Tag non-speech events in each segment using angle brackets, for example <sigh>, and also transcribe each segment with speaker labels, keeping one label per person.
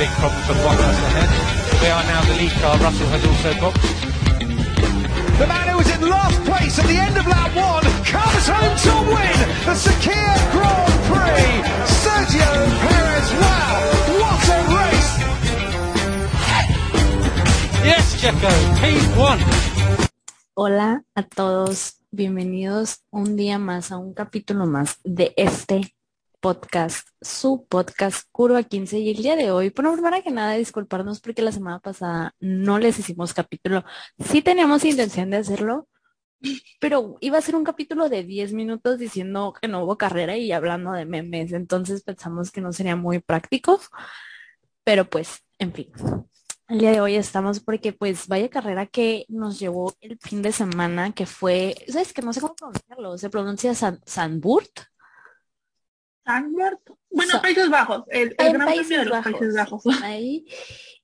Speaker 1: big problems for Bottas ahead. We are now the lead car. Russell has also boxed.
Speaker 2: The man who was in last place at the end of lap one comes home to win the Sakir Grand Prix. Sergio Perez, wow, what a race!
Speaker 1: Yes, Checo, P1.
Speaker 3: Hola a todos, bienvenidos un día más a un capítulo más de este podcast, su podcast Curva 15 y el día de hoy, por primera que nada, disculparnos porque la semana pasada no les hicimos capítulo. Sí teníamos intención de hacerlo, pero iba a ser un capítulo de 10 minutos diciendo que no hubo carrera y hablando de memes, entonces pensamos que no sería muy práctico, pero pues, en fin. El día de hoy estamos porque pues vaya carrera que nos llevó el fin de semana, que fue, ¿sabes que No sé cómo pronunciarlo, se pronuncia San, Sanburt.
Speaker 4: Sanburt. Bueno, Países Bajos, el, el gran
Speaker 3: Países
Speaker 4: premio de los
Speaker 3: Bajos.
Speaker 4: Países Bajos. <laughs>
Speaker 3: Ahí.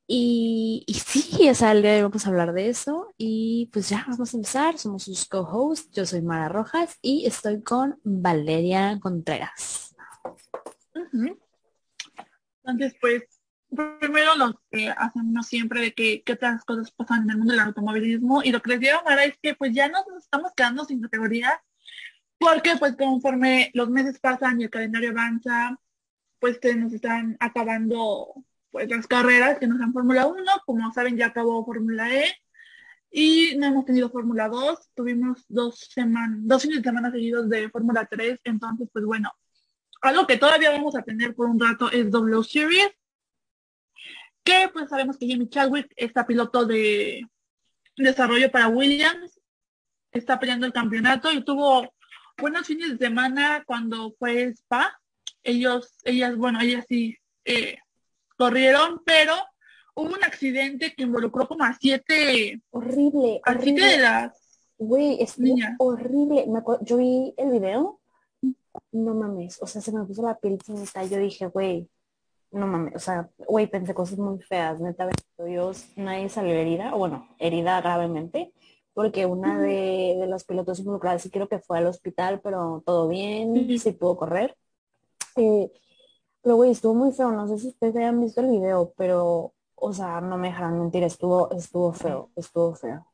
Speaker 3: Y, y sí, o sea, el día de hoy vamos a hablar de eso. Y pues ya, vamos a empezar. Somos sus co-hosts. Yo soy Mara Rojas y estoy con Valeria Contreras.
Speaker 4: Entonces, pues, primero lo que hacemos siempre de que qué otras cosas pasan en el mundo del automovilismo y lo que les digo ahora es que pues ya nos estamos quedando sin categoría porque pues conforme los meses pasan y el calendario avanza, pues se nos están acabando pues las carreras que nos dan Fórmula 1, como saben ya acabó Fórmula E y no hemos tenido Fórmula 2, tuvimos dos semanas, dos fines de semana seguidos de Fórmula 3, entonces pues bueno, algo que todavía vamos a tener por un rato es W Series, que pues sabemos que Jamie Chadwick está piloto de desarrollo para Williams, está peleando el campeonato y tuvo buenos fines de semana cuando fue Spa. Ellos, ellas, bueno, ellas sí eh, corrieron, pero hubo un accidente que involucró como a siete,
Speaker 3: Horrible,
Speaker 4: a siete de las
Speaker 3: Güey, es
Speaker 4: Niña.
Speaker 3: horrible. Me yo vi el video. No mames. O sea, se me puso la piel chinita. Yo dije, güey, no mames. O sea, güey, pensé cosas muy feas. Neta, Dios, nadie salió herida. O bueno, herida gravemente. Porque una de, de los pilotos involucrados sí creo que fue al hospital, pero todo bien, sí pudo correr. Eh, pero güey, estuvo muy feo. No sé si ustedes hayan visto el video, pero, o sea, no me dejarán mentir, estuvo, estuvo feo, estuvo feo.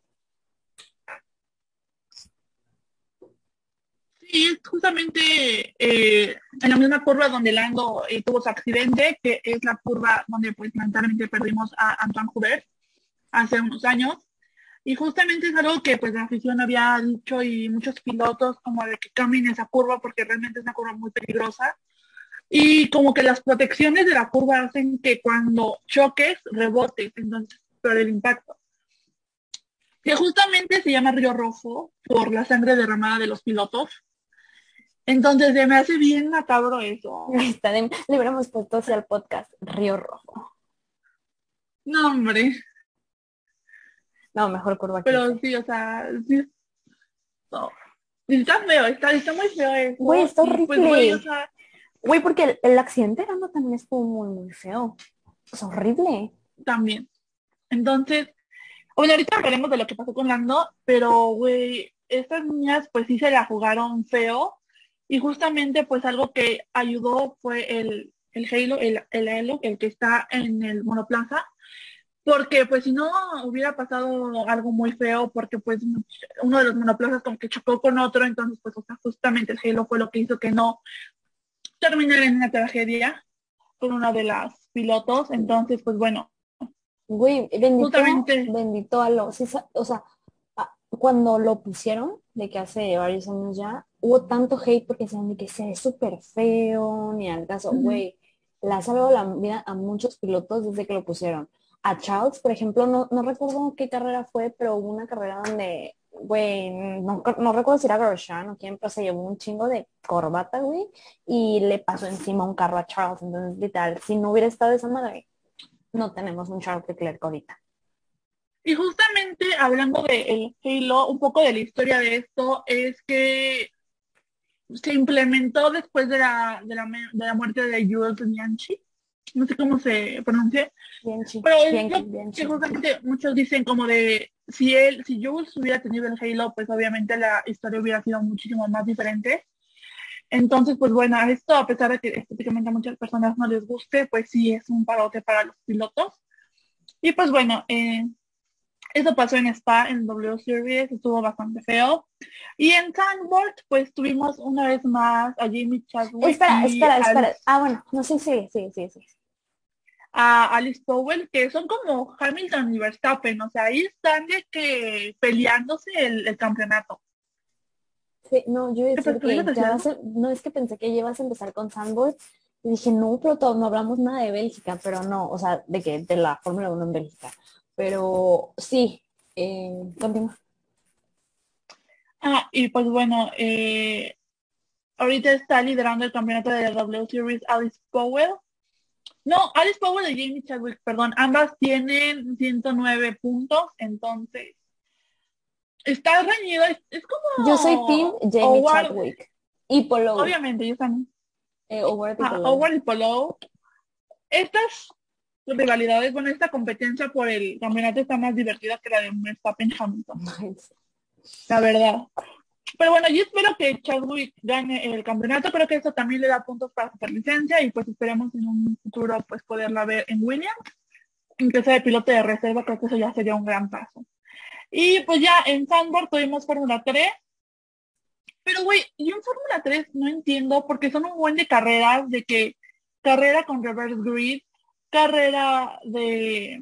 Speaker 4: Sí, es justamente eh, en la misma curva donde Lando eh, tuvo su accidente, que es la curva donde pues lamentablemente perdimos a Antoine Hubert hace unos años. Y justamente es algo que pues la afición había dicho y muchos pilotos como de que cambien esa curva porque realmente es una curva muy peligrosa. Y como que las protecciones de la curva hacen que cuando choques rebotes, entonces por el impacto. Que justamente se llama Río Rojo por la sangre derramada de los pilotos. Entonces se me hace bien macabro eso.
Speaker 3: Está de- le hubiéramos puesto hacia el podcast Río Rojo.
Speaker 4: No, hombre.
Speaker 3: No, mejor curva.
Speaker 4: Pero sí, o sea, sí. No. Está feo, está, está muy feo eso.
Speaker 3: Güey, está
Speaker 4: pues,
Speaker 3: horrible.
Speaker 4: güey, o sea,
Speaker 3: Güey, porque el, el accidente de también estuvo muy, muy feo. Es horrible.
Speaker 4: también. Entonces, bueno, ahorita hablaremos de lo que pasó con Lando, pero, güey, estas niñas pues sí se la jugaron feo. Y justamente pues algo que ayudó fue el, el Halo, el, el Halo, el que está en el monoplaza. Porque pues si no hubiera pasado algo muy feo, porque pues uno de los monoplazas como que chocó con otro, entonces pues o sea, justamente el Halo fue lo que hizo que no terminara en una tragedia con una de las pilotos. Entonces pues bueno,
Speaker 3: Güey, bendito,
Speaker 4: Justamente.
Speaker 3: bendito a los, o sea, cuando lo pusieron, de que hace varios años ya, hubo tanto hate porque decían de que se ve súper feo, ni al caso, güey, le ha salvado la vida a muchos pilotos desde que lo pusieron. A Charles, por ejemplo, no, no recuerdo qué carrera fue, pero hubo una carrera donde, güey, no, no recuerdo si era Grosjean o quién, pero se llevó un chingo de corbata, güey, y le pasó encima un carro a Charles. Entonces, literal, si no hubiera estado esa madre, no tenemos un Charles Leclerc ahorita.
Speaker 4: Y justamente hablando de el Halo, un poco de la historia de esto es que se implementó después de la, de la, de la muerte de Jules Bianchi. No sé cómo se pronuncia, pero
Speaker 3: Bien,
Speaker 4: lo
Speaker 3: bien
Speaker 4: que justamente muchos dicen como de si él, si Jules hubiera tenido el Halo, pues obviamente la historia hubiera sido muchísimo más diferente. Entonces, pues bueno, esto a pesar de que estéticamente a muchas personas no les guste, pues sí es un parote para los pilotos. Y pues bueno, eh, eso pasó en Spa, en W Series, estuvo bastante feo. Y en Sandboard, pues tuvimos una vez más a Jimmy Chadwick.
Speaker 3: Espera, espera, espera. Ah, bueno, no sé, sí, sí, sí, sí.
Speaker 4: a Alice Powell, que son como Hamilton y Verstappen, o sea, ahí están de que peleándose el, el campeonato.
Speaker 3: Sí, no, yo que
Speaker 4: ¿Ibas a
Speaker 3: ya
Speaker 4: decir
Speaker 3: vas a- no es que pensé que ya ibas a empezar con Sandboard y dije, no, pero todo, no hablamos nada de Bélgica, pero no, o sea, de que de la Fórmula 1 en Bélgica. Pero sí, eh, continúa.
Speaker 4: Ah, y pues bueno, eh, ahorita está liderando el campeonato de la W Series Alice Powell. No, Alice Powell y Jamie Chadwick, perdón, ambas tienen 109 puntos, entonces está reñido, es, es como...
Speaker 3: Yo soy Team Jamie
Speaker 4: Howard-
Speaker 3: Chadwick y Polo.
Speaker 4: Obviamente, ellos están
Speaker 3: Eh, Howard y
Speaker 4: Ah,
Speaker 3: Polo.
Speaker 4: Howard y Polo. Estas rivalidades, bueno, esta competencia por el campeonato está más divertida que la de Verstappen y Hamilton, la verdad. Pero bueno, yo espero que Chadwick gane el campeonato, creo que eso también le da puntos para superlicencia y pues esperemos en un futuro pues poderla ver en Williams, aunque sea de piloto de reserva, creo que eso ya sería un gran paso. Y pues ya en Sandboard tuvimos Fórmula 3, pero güey, yo en Fórmula 3 no entiendo porque son un buen de carreras, de que carrera con reverse grid, carrera de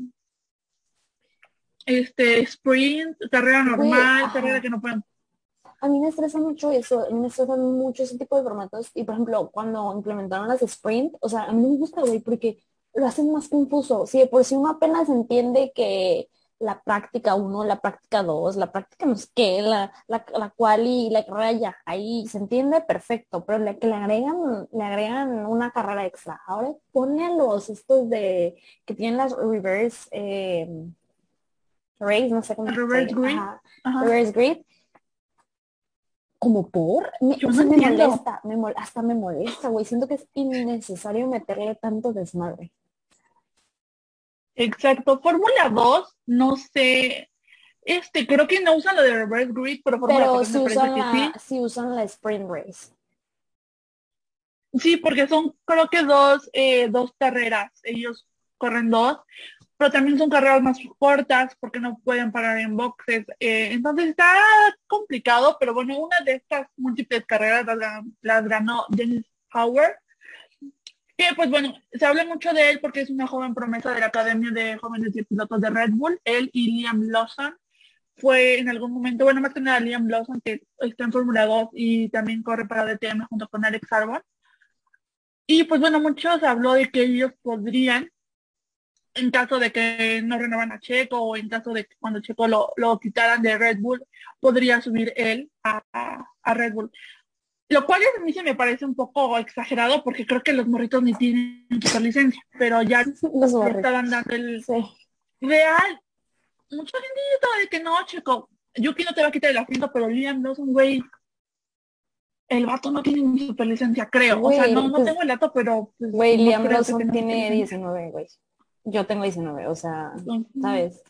Speaker 4: este sprint, carrera normal,
Speaker 3: ajá.
Speaker 4: carrera que no pueden.
Speaker 3: A mí me estresa mucho eso, a mí me estresan mucho ese tipo de formatos y por ejemplo cuando implementaron las sprint, o sea, a mí no me gusta, güey, porque lo hacen más confuso. Si de por sí uno apenas entiende que la práctica 1, la práctica 2, la práctica no sé qué, la, la, la cual y la carrera ya, ahí se entiende perfecto, pero le, que le agregan, le agregan una carrera extra. Ahora ponle a los estos de que tienen las reverse eh, race, no sé cómo se
Speaker 4: Reverse grid.
Speaker 3: Ajá
Speaker 4: Ajá.
Speaker 3: reverse grid como por me, o sea, me molesta me mol- hasta me molesta güey siento que es innecesario meterle tanto desmadre
Speaker 4: Exacto. Fórmula 2, no sé. Este, creo que no usan lo de reverse grid, pero Fórmula
Speaker 3: pero
Speaker 4: 3
Speaker 3: si
Speaker 4: me parece
Speaker 3: usan
Speaker 4: que
Speaker 3: la si usan la sprint race
Speaker 4: sí. Sí, porque son creo que dos, eh, dos carreras. Ellos corren dos, pero también son carreras más cortas porque no pueden parar en boxes. Eh, entonces está complicado, pero bueno, una de estas múltiples carreras las ganó Dennis Howard. Que pues bueno, se habla mucho de él porque es una joven promesa de la Academia de Jóvenes y Pilotos de Red Bull. Él y Liam Lawson fue en algún momento, bueno, más que nada Liam Lawson, que está en Fórmula 2 y también corre para DTM junto con Alex Arbon. Y pues bueno, muchos habló de que ellos podrían, en caso de que no renovan a Checo o en caso de que cuando Checo lo, lo quitaran de Red Bull, podría subir él a- a Red Bull. Lo cual a mí se me parece un poco exagerado porque creo que los morritos ni tienen superlicencia, pero ya <laughs>
Speaker 3: los
Speaker 4: estaban dando el
Speaker 3: sí
Speaker 4: real. Mucha gente estaba de que no, Checo, Yuki no te va a quitar el asiento, pero Liam Lawson, güey, el vato no tiene ni superlicencia, creo. o sea, no, no
Speaker 3: pues,
Speaker 4: tengo el dato, pero... pues,
Speaker 3: güey
Speaker 4: no
Speaker 3: Liam Lawson tiene
Speaker 4: superlicencia.
Speaker 3: 19 güey yo tengo 19 o sea sabes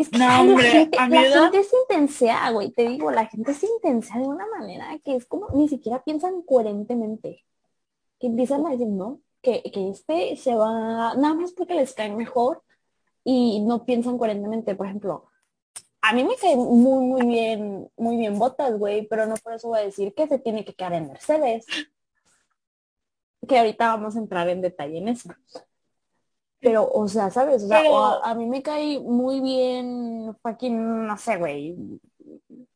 Speaker 3: es que
Speaker 4: No,
Speaker 3: ay,
Speaker 4: hombre,
Speaker 3: la gente,
Speaker 4: a
Speaker 3: la
Speaker 4: edad-
Speaker 3: gente es intensea, güey, te digo, la gente es intensea de una manera que es como, ni siquiera piensan coherentemente. Que empiezan a decir, no, que, que este se va, nada más porque les cae mejor y no piensan coherentemente. Por ejemplo, a mí me cae muy, muy bien, muy bien Botas, güey, pero no por eso voy a decir que se tiene que quedar en Mercedes. Que ahorita vamos a entrar en detalle en eso. Pero, o sea, ¿sabes? O sea,
Speaker 4: Pero-
Speaker 3: o a, a mí me cae muy bien fucking, no sé, güey,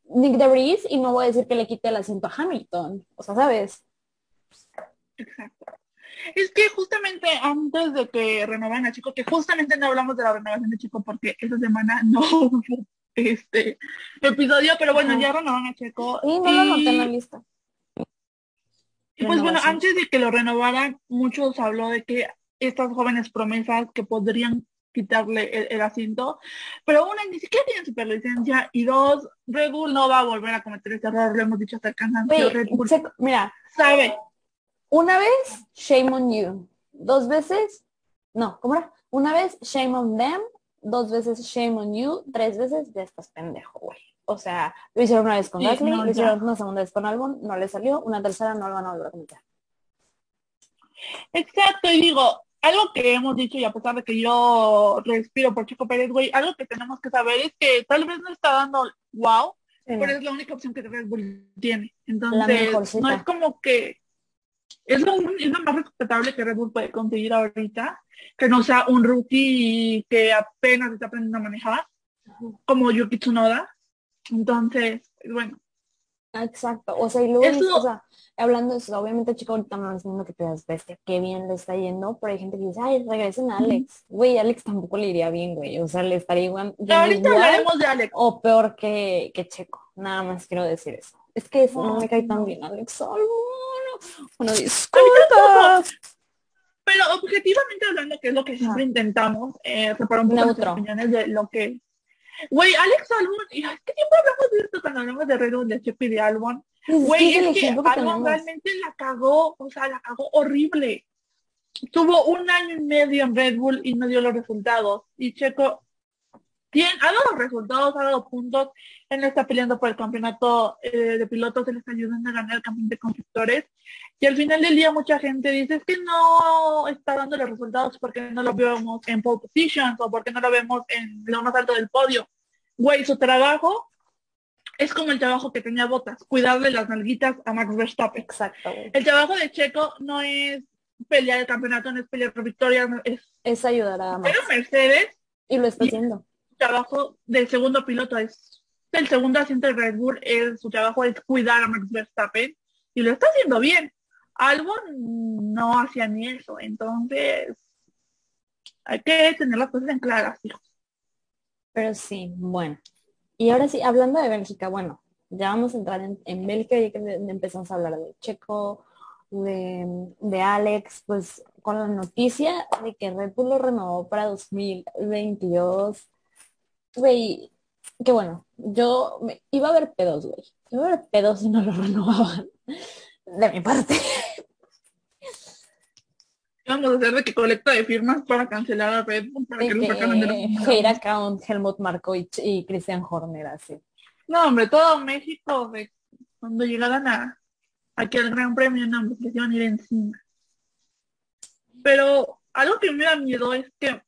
Speaker 3: Nick DeVries y no voy a decir que le quite el asiento a Hamilton. O sea, ¿sabes?
Speaker 4: Exacto. Es que justamente antes de que renovaran a Chico, que justamente no hablamos de la renovación de Chico porque esa semana no <laughs> hubo este episodio, pero bueno,
Speaker 3: Ajá.
Speaker 4: ya renovan a Checo.
Speaker 3: Y no lo anoté en la
Speaker 4: y,
Speaker 3: lista.
Speaker 4: y pues bueno, antes de que lo renovaran, muchos habló de que estas jóvenes promesas que podrían quitarle el, el asiento, pero una, ni siquiera tienen superlicencia y dos, Red Bull no va a volver a cometer este error, lo hemos dicho hasta el cansancio,
Speaker 3: Güey,
Speaker 4: Red Bull
Speaker 3: se- mira,
Speaker 4: sabe,
Speaker 3: una vez, shame on you. Dos veces, no, ¿cómo era? Una vez, shame on them. Dos veces, shame on you. Tres veces, ya estás pendejo, güey. O sea, lo hicieron una vez con
Speaker 4: Sí, no,
Speaker 3: lo
Speaker 4: ya.
Speaker 3: hicieron una segunda vez con Albon, no le salió, una tercera no lo van a volver a cometer.
Speaker 4: Exacto, y digo, algo que hemos dicho y a pesar de que yo respiro por Chico Pérez, güey, algo que tenemos que saber es que tal vez no está dando wow,
Speaker 3: Sí,
Speaker 4: pero es la única opción que Red Bull tiene. Entonces, no es como que es lo, es lo más respetable que Red Bull puede conseguir ahorita, que no sea un rookie que apenas está aprendiendo a manejar, como Yuki Tsunoda. Entonces, bueno,
Speaker 3: Exacto, o sea, y luego,
Speaker 4: Es lo-
Speaker 3: o sea, hablando de eso, obviamente chico ahorita no es diciendo que te das bestia, qué bien le está yendo, pero hay gente que dice, ay, regresen a Alex, güey, Alex tampoco le iría bien, güey, o sea, le estaría igual,
Speaker 4: ahorita
Speaker 3: igual
Speaker 4: hablaremos de Alex.
Speaker 3: o peor que, que Checo, nada más quiero decir eso. Es que eso no me cae tan
Speaker 4: No.
Speaker 3: bien, Alex. Bueno, disculpa.
Speaker 4: Pero objetivamente hablando, que es lo que siempre intentamos, eh, un poco opiniones de lo que... Güey, Alex Albon, ¿qué tiempo hablamos de esto cuando hablamos de Red Bull, de Checo y de Albon?
Speaker 3: Es que
Speaker 4: Güey,
Speaker 3: es
Speaker 4: que Albon realmente la cagó, o sea, la cagó horrible. Tuvo un año y medio en Red Bull y no dio los resultados. Y Checo tiene, ha dado resultados, ha dado puntos. Él no está peleando por el campeonato eh, de pilotos, él está ayudando a ganar el campeonato de constructores. Y al final del día mucha gente dice es que no está dando los resultados porque no lo vemos en pole positions o porque no lo vemos en lo más alto del podio. Güey, su trabajo es como el trabajo que tenía Botas, cuidarle las nalguitas a Max Verstappen.
Speaker 3: Exacto, güey.
Speaker 4: El trabajo de Checo no es pelear el campeonato, no es pelear por victorias, no- es
Speaker 3: Es ayudar a más.
Speaker 4: pero Mercedes,
Speaker 3: Y lo está haciendo.
Speaker 4: Trabajo del segundo piloto es el segundo asiento de Red Bull, es, su trabajo es cuidar a Max Verstappen y lo está haciendo bien. Albon no hacía ni eso, entonces hay que tener las cosas en claras.
Speaker 3: Pero sí, bueno. Y ahora sí, hablando de Bélgica, bueno, ya vamos a entrar en, en Bélgica y que empezamos a hablar de Checo, de, de Alex, pues con la noticia de que Red Bull lo renovó para 2022. Güey, que bueno, yo me, iba a haber pedos, güey. Iba a haber pedos si no lo <laughs> renovaban. De mi parte.
Speaker 4: Vamos a hacer de que colecta de firmas para cancelar a Red Bull, para
Speaker 3: De
Speaker 4: que lo
Speaker 3: que
Speaker 4: sacan de la
Speaker 3: hate account, Helmut Marko y, Christian Horner, así.
Speaker 4: No, hombre, todo México, de, cuando llegaran a aquí al Gran Premio, no, que se iban a ir encima. Pero algo que me da miedo es que,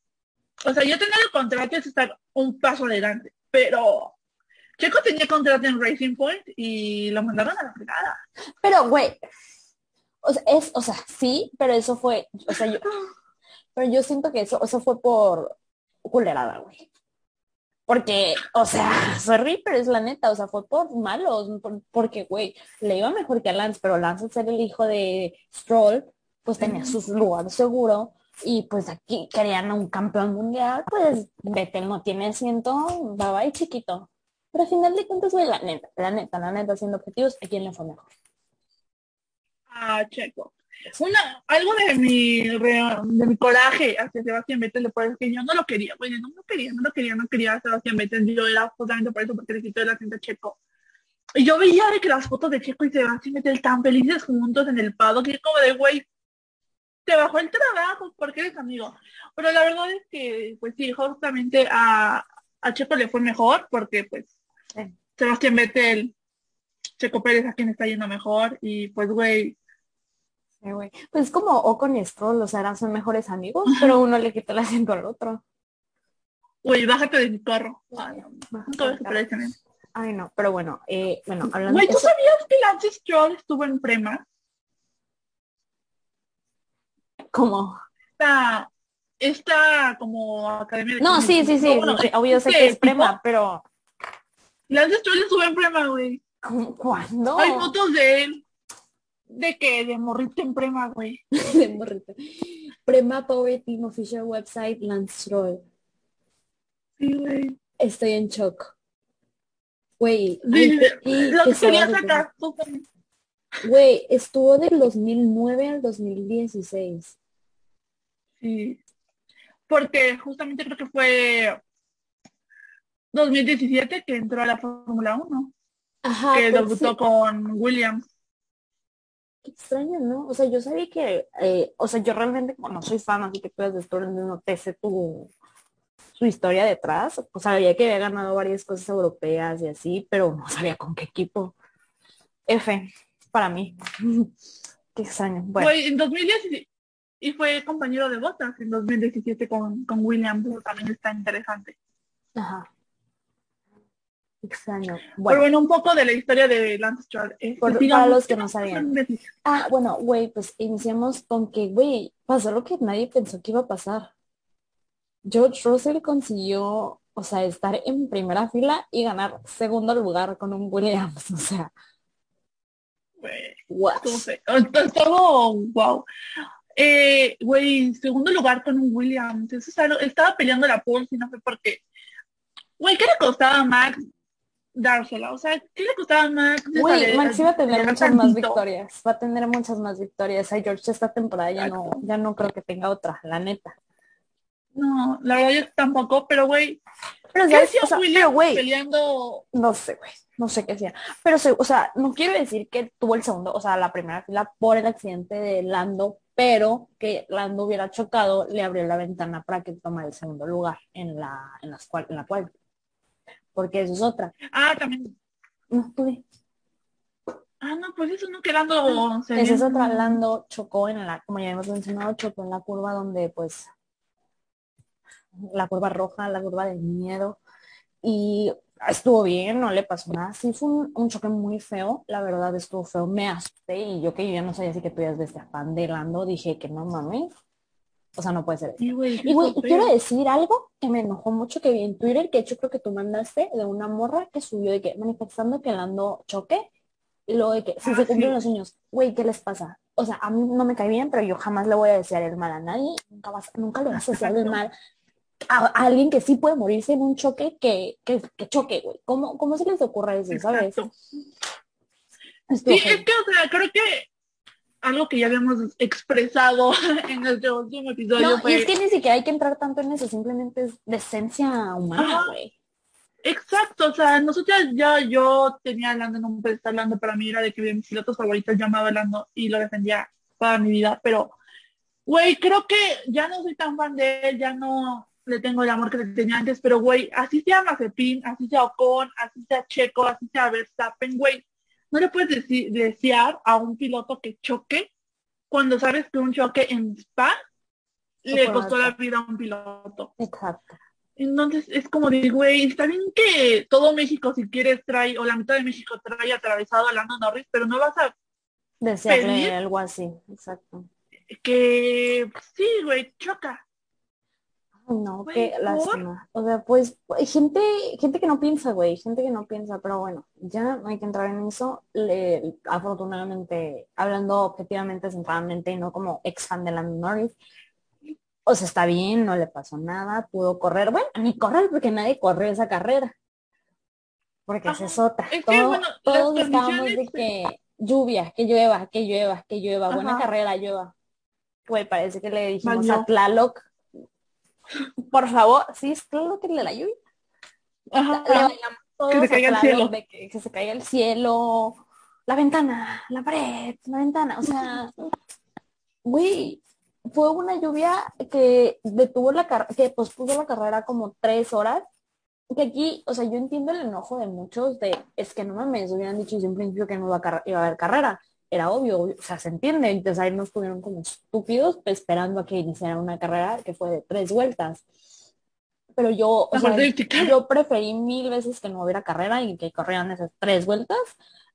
Speaker 4: o sea, yo tenía el contrato es estar un paso adelante, pero Checo tenía contrato en Racing Point y lo mandaron a la fregada.
Speaker 3: Pero, güey, o sea, es, o sea, sí, pero eso fue, o sea, yo, pero yo siento que eso, eso fue por culerada, güey. Porque, o sea, sorry, pero es la neta, o sea, fue por malos, por- porque, güey, le iba mejor que a Lance, pero Lance al ser el hijo de Stroll, pues tenía su lugar seguro, y pues aquí querían un campeón mundial, pues Vettel no tiene asiento, bye bye chiquito. Pero al final de cuentas, güey, la neta, la neta, la neta, siendo objetivos, ¿a quién le fue mejor?
Speaker 4: a Checo. Una, algo de mi, de mi coraje hacia Sebastián Vettel después es que yo no lo quería, güey, no lo quería, no lo quería, no quería a Sebastián Vettel, yo era justamente por eso, porque le quitó el asiento Checo. Y yo veía de que las fotos de Checo y Sebastián Vettel tan felices juntos en el paddock, y es como de, güey, te bajó el trabajo porque eres amigo. Pero la verdad es que, pues sí, justamente a, a Checo le fue mejor, porque pues
Speaker 3: Sí.
Speaker 4: Sebastián Vettel, Checo Pérez a quien está yendo mejor, y pues, güey,
Speaker 3: Sí, güey. Pues es como Ocon y Stroll, o sea, eran son mejores amigos, pero uno le quita el asiento al otro.
Speaker 4: Güey, bájate de mi carro. Ay, no.
Speaker 3: Ay, pero bueno, eh, bueno, hablando
Speaker 4: Güey,
Speaker 3: de
Speaker 4: ¿tú
Speaker 3: eso,
Speaker 4: sabías que Lance Stroll estuvo en Prema?
Speaker 3: Como,
Speaker 4: Esta, esta como academia de
Speaker 3: no, sí, sí, sí,
Speaker 4: Bueno,
Speaker 3: sí, obvio sé que es prema, pero
Speaker 4: Lance Stroll estuvo en Prema, güey.
Speaker 3: ¿cómo- ¿cuándo?
Speaker 4: Hay fotos de él. ¿De qué? De morrito en Prema, güey. <laughs>
Speaker 3: De morrito. Prema Power Team Official Website Lance Stroll.
Speaker 4: Sí, güey.
Speaker 3: Estoy en shock. Güey,
Speaker 4: Sí, Lo
Speaker 3: que
Speaker 4: que quería sacar.
Speaker 3: Güey, estuvo del 2009 al 2016.
Speaker 4: Sí. Porque justamente creo que fue 2017 que entró a la Fórmula 1.
Speaker 3: Ajá,
Speaker 4: que
Speaker 3: pues
Speaker 4: debutó
Speaker 3: sí.
Speaker 4: con Williams.
Speaker 3: Qué extraño, ¿no? O sea, yo sabía que, eh, o sea, yo realmente como no soy fan, así que puedes descubrir no te sé tu, su historia detrás. Pues sabía que había ganado varias cosas europeas y así, pero no sabía con qué equipo. F, para mí. <laughs> qué extraño. Bueno.
Speaker 4: Fue en 2017 y fue compañero de botas en 2017 con, con William Blue, también está interesante.
Speaker 3: Ajá. Extraño.
Speaker 4: Pero
Speaker 3: Bueno,
Speaker 4: bueno, un poco de la historia de Lance Stroll.
Speaker 3: Por-
Speaker 4: digamos,
Speaker 3: para los que no sabían. ah, bueno, güey, pues iniciamos con que, güey, pasó lo que nadie pensó que iba a pasar. George Russell consiguió, o sea, estar en primera fila y ganar segundo lugar con un Williams. <laughs> O sea,
Speaker 4: Güey. Estuvo <laughs> wow. Eh, güey, segundo lugar con un Williams. Eso es algo- estaba peleando la pole y no fue porque. Güey, ¿qué le costaba a Max dársela? O sea, ¿qué le costaba a Max?
Speaker 3: Güey, Max iba a tener muchas más victorias. Va a tener muchas más victorias. A George esta temporada ya no, ya no creo que tenga otra, la neta.
Speaker 4: No, la verdad yo tampoco, pero güey,
Speaker 3: Pero,
Speaker 4: ¿qué
Speaker 3: O sea,
Speaker 4: Williams
Speaker 3: pero, güey,
Speaker 4: peleando?
Speaker 3: no sé, güey. No sé qué hacía. Pero, se- o sea, no quiero decir que tuvo el segundo, o sea, la primera fila por el accidente de Lando, pero que Lando hubiera chocado, le abrió la ventana para que tomara el segundo lugar en la, en las cual, en la cual. Porque eso es otra.
Speaker 4: Ah, también.
Speaker 3: No pude.
Speaker 4: Ah, no, pues eso no quedando.
Speaker 3: Esa es otra. Lando chocó en la, como ya hemos mencionado, chocó en la curva donde pues la curva roja, la curva del miedo. Y estuvo bien, no le pasó nada. Sí fue un, un choque muy feo, la verdad estuvo feo. Me asusté y yo que yo ya no sabía si que tú eras de este afán de Lando, dije que no mames. O sea, no puede ser Y güey, quiero decir algo que me enojó mucho que vi en Twitter, que yo creo que tú mandaste de una morra que subió de que manifestando que Lando choque y luego de que si
Speaker 4: Ah,
Speaker 3: se cumplen
Speaker 4: sí.
Speaker 3: los sueños, güey, ¿qué les pasa? O sea, a mí no me cae bien, pero yo jamás le voy a desear el mal a nadie, nunca vas, nunca le vas a desear el mal a, a alguien que sí puede morirse en un choque que, que, que choque, güey. ¿Cómo, ¿Cómo se les ocurre eso, sabes? Estuvo
Speaker 4: Sí, es que, o sea, creo que algo que ya habíamos expresado <laughs> en nuestro último episodio
Speaker 3: No, y es que ni siquiera hay que entrar tanto en eso, simplemente es decencia humana,
Speaker 4: Ajá.
Speaker 3: güey.
Speaker 4: Exacto, o sea, nosotras ya, yo tenía a Lando en un pedestal, Lando para mí era de que de mis pilotos favoritos, yo amaba Lando y lo defendía toda mi vida, pero, güey, creo que ya no soy tan fan de él, ya no le tengo el amor que le tenía antes, pero, güey, así sea Mazepin, así sea Ocon, así sea Checo, así sea Verstappen, güey, no le puedes deci- desear a un piloto que choque cuando sabes que un choque en Spa le costó la vida a un piloto.
Speaker 3: Exacto.
Speaker 4: Entonces es como de, güey, está bien que todo México, si quieres, trae, o la mitad de México trae atravesado a Lando Norris, pero no vas a
Speaker 3: Desearle
Speaker 4: Pedir.
Speaker 3: algo así, exacto.
Speaker 4: que, sí, güey, choca.
Speaker 3: No,
Speaker 4: Güey,
Speaker 3: qué lástima. O sea, pues gente, gente que no piensa, güey, gente que no piensa, pero bueno, ya no hay que entrar en eso. Le, afortunadamente, hablando objetivamente, centradamente y no como ex fan de Lando Norris, o sea, está bien, no le pasó nada, pudo correr, bueno, ni correr porque nadie corrió esa carrera. Porque esa
Speaker 4: Ajá.
Speaker 3: es otra.
Speaker 4: Es que,
Speaker 3: Todo-
Speaker 4: bueno,
Speaker 3: todos estábamos de que lluvia, que llueva, que llueva, que llueva, buena carrera, llueva. Güey, parece que le dijimos a Tlaloc, por favor, sí, es Tlaloc el de la lluvia.
Speaker 4: Ajá,
Speaker 3: Le
Speaker 4: ajá.
Speaker 3: bailamos todos
Speaker 4: Que se caiga el cielo.
Speaker 3: de que, que se caiga el cielo, la ventana, la pared, la ventana, o sea, güey, fue una lluvia que detuvo la carrera, que pospuso la carrera como tres horas. Que aquí, o sea, yo entiendo el enojo de muchos de, es que no mames, hubieran dicho desde un principio que no iba a, car- iba a haber carrera. Era obvio, o sea, se entiende. Entonces ahí nos estuvieron como estúpidos esperando a que iniciara una carrera que fue de tres vueltas. Pero yo, o sea, yo preferí mil veces que no hubiera carrera y que corrieran esas tres vueltas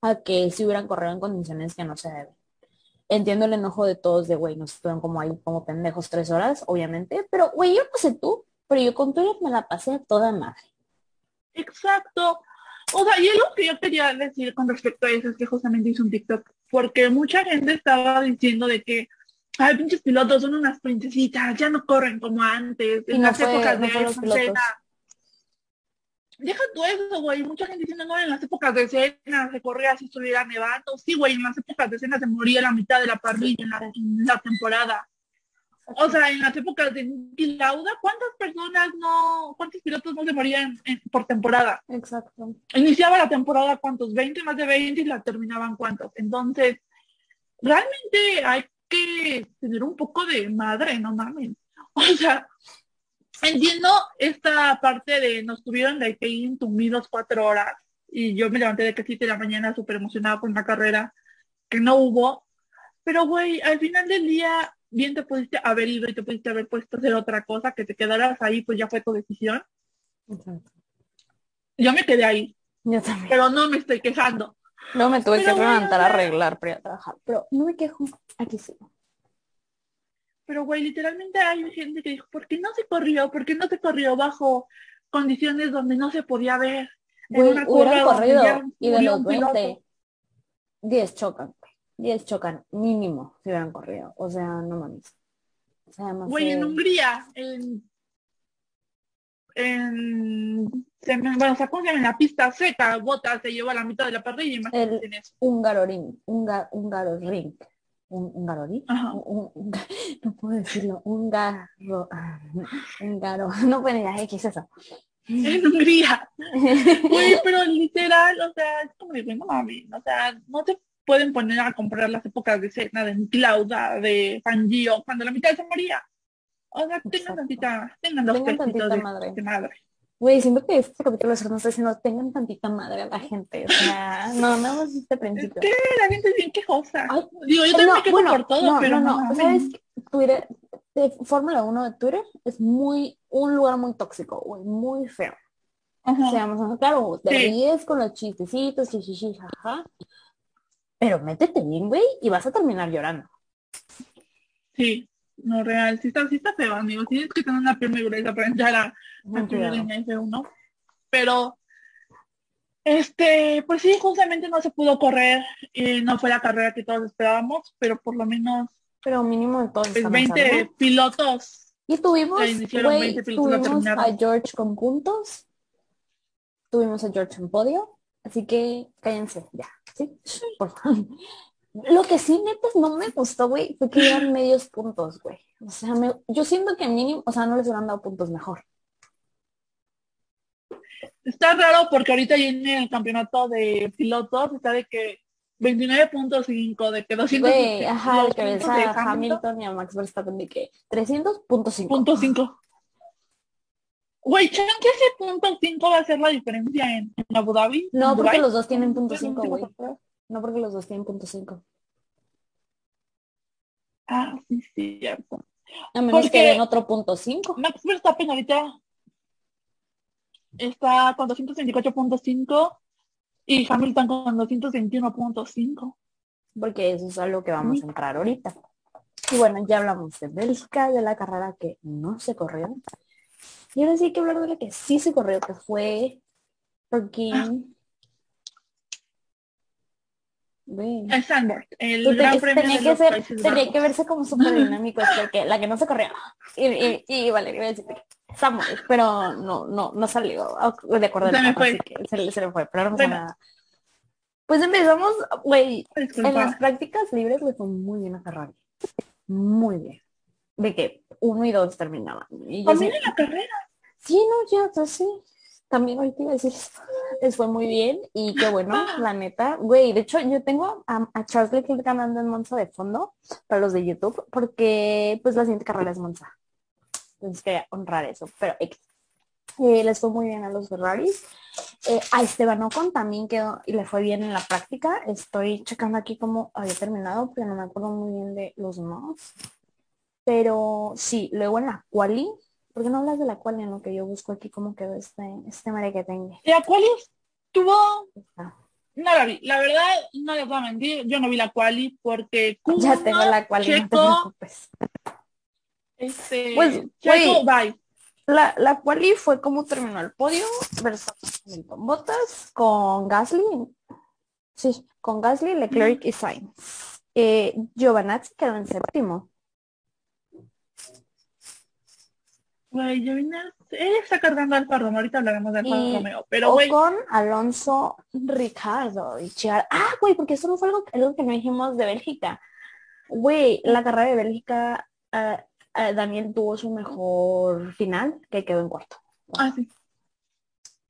Speaker 3: a que si hubieran corrido en condiciones que no se deben. Entiendo el enojo de todos de, güey, nos estuvieron como ahí como pendejos tres horas, obviamente, pero, güey, yo no sé tú, pero yo con Twitter me la pasé a toda madre.
Speaker 4: Exacto. O sea, y algo que yo quería decir con respecto a eso es que justamente hice un TikTok, porque mucha gente estaba diciendo de que, ay, pinches pilotos son unas princesitas, ya no corren como antes,
Speaker 3: Y
Speaker 4: en
Speaker 3: no
Speaker 4: las
Speaker 3: fue-
Speaker 4: épocas
Speaker 3: no
Speaker 4: de
Speaker 3: los.
Speaker 4: Senna. Deja tú eso, güey. Mucha gente diciendo, no, en las épocas de Cena se corría si estuviera nevando. Sí, güey, en las épocas de Cena se moría la mitad de la parrilla en la, en la temporada. O sea, en las épocas de Niki Lauda, ¿cuántas personas no, cuántos pilotos no se morían en- por temporada?
Speaker 3: Exacto.
Speaker 4: Iniciaba la temporada cuántos, 20, más de 20 y la terminaban cuántos. Entonces, realmente hay que tener un poco de madre, no mames. O sea, entiendo esta parte de nos tuvieron de que ir entumidos cuatro horas y yo me levanté de que siete de la mañana súper emocionada por una carrera que no hubo. Pero, güey, al final del día, bien te pudiste haber ido y te pudiste haber puesto a hacer otra cosa, que te quedaras ahí, pues ya fue tu decisión.
Speaker 3: Exacto.
Speaker 4: Yo me quedé ahí,
Speaker 3: Yo también.
Speaker 4: pero no me estoy quejando.
Speaker 3: Luego me tuve
Speaker 4: Pero
Speaker 3: que levantar a arreglar para trabajar. Pero no me quejo. Aquí sí.
Speaker 4: Pero, güey, literalmente hay gente que dijo, ¿por qué no se corrió? ¿Por qué no se corrió bajo condiciones donde no se podía ver? En
Speaker 3: Güey,
Speaker 4: una
Speaker 3: hubieran
Speaker 4: curva
Speaker 3: corrido y de los
Speaker 4: un piloto.
Speaker 3: 20, 10 chocan. 10 chocan, mínimo, si hubieran corrido. O sea, no mames. O sea, no
Speaker 4: Güey, en
Speaker 3: sé.
Speaker 4: Hungría, en... En... Se me, bueno, en la pista seca, Botas se llevó a la mitad de la parrilla, imagínate en eso.
Speaker 3: Hungaroring, hunga, Hungaroring. ¿Un Hungaroring? Un- un- <laughs> no puedo decirlo. Hungaro. <laughs> Húngaro. No puedo decir, ¿qué es eso?
Speaker 4: En Hungría. <laughs> Güey, pero literal, o sea, es como de, no mames, o sea, no te pueden poner a comprar las épocas de cena, de Clauda, de Fangio, cuando la mitad se moría. O sea, tengan tantita, tengan dos
Speaker 3: Tengan tantita
Speaker 4: de,
Speaker 3: madre.
Speaker 4: de madre.
Speaker 3: Güey, siento que este capítulo de no está diciendo tengan tantita madre a la gente. O sea, no, nada más este principio.
Speaker 4: Sí, la gente es bien quejosa.
Speaker 3: Ay,
Speaker 4: Digo, yo también
Speaker 3: no,
Speaker 4: me quejo
Speaker 3: bueno,
Speaker 4: por todo,
Speaker 3: no,
Speaker 4: pero
Speaker 3: no,
Speaker 4: no.
Speaker 3: ¿Sabes? qué? Twitter, de Fórmula 1 de Twitter es muy, un lugar muy tóxico, güey, muy feo.
Speaker 4: Ajá.
Speaker 3: Seamos claro, te
Speaker 4: Sí.
Speaker 3: ríes con los chistecitos, chichichi, jaja. Pero métete bien, güey, y vas a terminar llorando.
Speaker 4: Sí, no real, sí está, sí está feo, amigo. Tienes que tener una muy gruesa para entrar a, a
Speaker 3: Ten
Speaker 4: primera
Speaker 3: cuidado.
Speaker 4: línea F1. Pero, este, pues sí, justamente no se pudo correr. y no fue la carrera que todos esperábamos, pero por lo menos
Speaker 3: Pero mínimo todos
Speaker 4: pues,
Speaker 3: estamos
Speaker 4: 20
Speaker 3: algo.
Speaker 4: pilotos.
Speaker 3: Y tuvimos,
Speaker 4: 20 pilotos,
Speaker 3: tuvimos a
Speaker 4: terminaron.
Speaker 3: George con puntos. Tuvimos a George en podio. Así que cállense, ya, ¿sí? Por favor. Lo que sí, neta, no me gustó, güey, fue que eran medios puntos, güey. O sea, me- yo siento que mínimo, o sea, no les hubieran dado puntos mejor.
Speaker 4: Está raro porque ahorita ya en el campeonato de pilotos está de que 29.5, de que 200
Speaker 3: Güey, ajá, que ves a Hamilton y a Max Verstappen de que 300.5.
Speaker 4: punto 5. Güey, ¿saben que ese punto 5 va a ser la diferencia en, Abu Dhabi?
Speaker 3: No,
Speaker 4: ¿En
Speaker 3: porque los dos tienen punto 5, güey. No porque los dos tienen punto 5.
Speaker 4: Ah, sí, cierto.
Speaker 3: A menos
Speaker 4: Porque-
Speaker 3: que den otro punto 5.
Speaker 4: Max Verstappen ahorita está con 228.5 y Hamilton con 221.5.
Speaker 3: porque eso es algo que vamos a entrar ahorita. Y bueno, ya hablamos de Bélgica, de la carrera que no se corrió. Y ahora sí hay que hablar de la que sí se corrió, que fue porque... Güey.
Speaker 4: El Sandboard, el
Speaker 3: te-
Speaker 4: gran premio
Speaker 3: tenía
Speaker 4: de
Speaker 3: que
Speaker 4: los
Speaker 3: ser,
Speaker 4: Países
Speaker 3: tenía
Speaker 4: Bajos.
Speaker 3: que verse como súper dinámico, porque la que no se corrió. Y, y, y vale, iba a decir Samuel, pero no, no, no salió de acuerdo
Speaker 4: Se me
Speaker 3: mapa,
Speaker 4: fue.
Speaker 3: así que se, le- se le fue, pero no pasa nada. Pues empezamos, güey, en las prácticas libres le fue muy bien a Ferrari. Muy bien. De que uno y dos terminaban. Y yo
Speaker 4: También en la carrera.
Speaker 3: Sí, no, ya, pues sí. También iba a decir esto. <laughs> Les fue muy bien y qué bueno, <laughs> la neta. Güey, de hecho yo tengo a, a Charles Leclerc ganando en Monza de fondo para los de YouTube porque pues la siguiente carrera es Monza. Entonces quería honrar eso, pero. Eh, les fue muy bien a los Ferraris. Eh, a Esteban Ocon también quedó y le fue bien en la práctica. Estoy checando aquí cómo había terminado, pero no me acuerdo muy bien de los demás. Pero sí, luego en la quali, ¿por qué no hablas de la quali en lo que yo busco aquí cómo quedó este, este mare que tengo?
Speaker 4: La quali estuvo,
Speaker 3: Ah,
Speaker 4: no la vi. La verdad, no les voy a mentir, yo no vi la quali porque <laughs>
Speaker 3: Ya tengo la quali, no te
Speaker 4: Checo,
Speaker 3: preocupes.
Speaker 4: este,
Speaker 3: Pues,
Speaker 4: Checo, bye.
Speaker 3: La, la quali fue como terminó el podio, Verstappen Hamilton, Bottas con Gasly, sí, con Gasly, Leclerc y Sainz. Eh, Giovanazzi quedó en séptimo.
Speaker 4: Güey, yo vine, él está cargando al Romeo, ahorita hablaremos del Alfa
Speaker 3: Y
Speaker 4: Romeo, pero güey,
Speaker 3: Ocon, Alonso, Ricardo y Chiar. Ah, güey, porque eso no fue algo, algo que no dijimos de Bélgica. Güey, la carrera de Bélgica, ah, ah, Daniel tuvo su mejor final, que quedó en cuarto.
Speaker 4: ah, sí.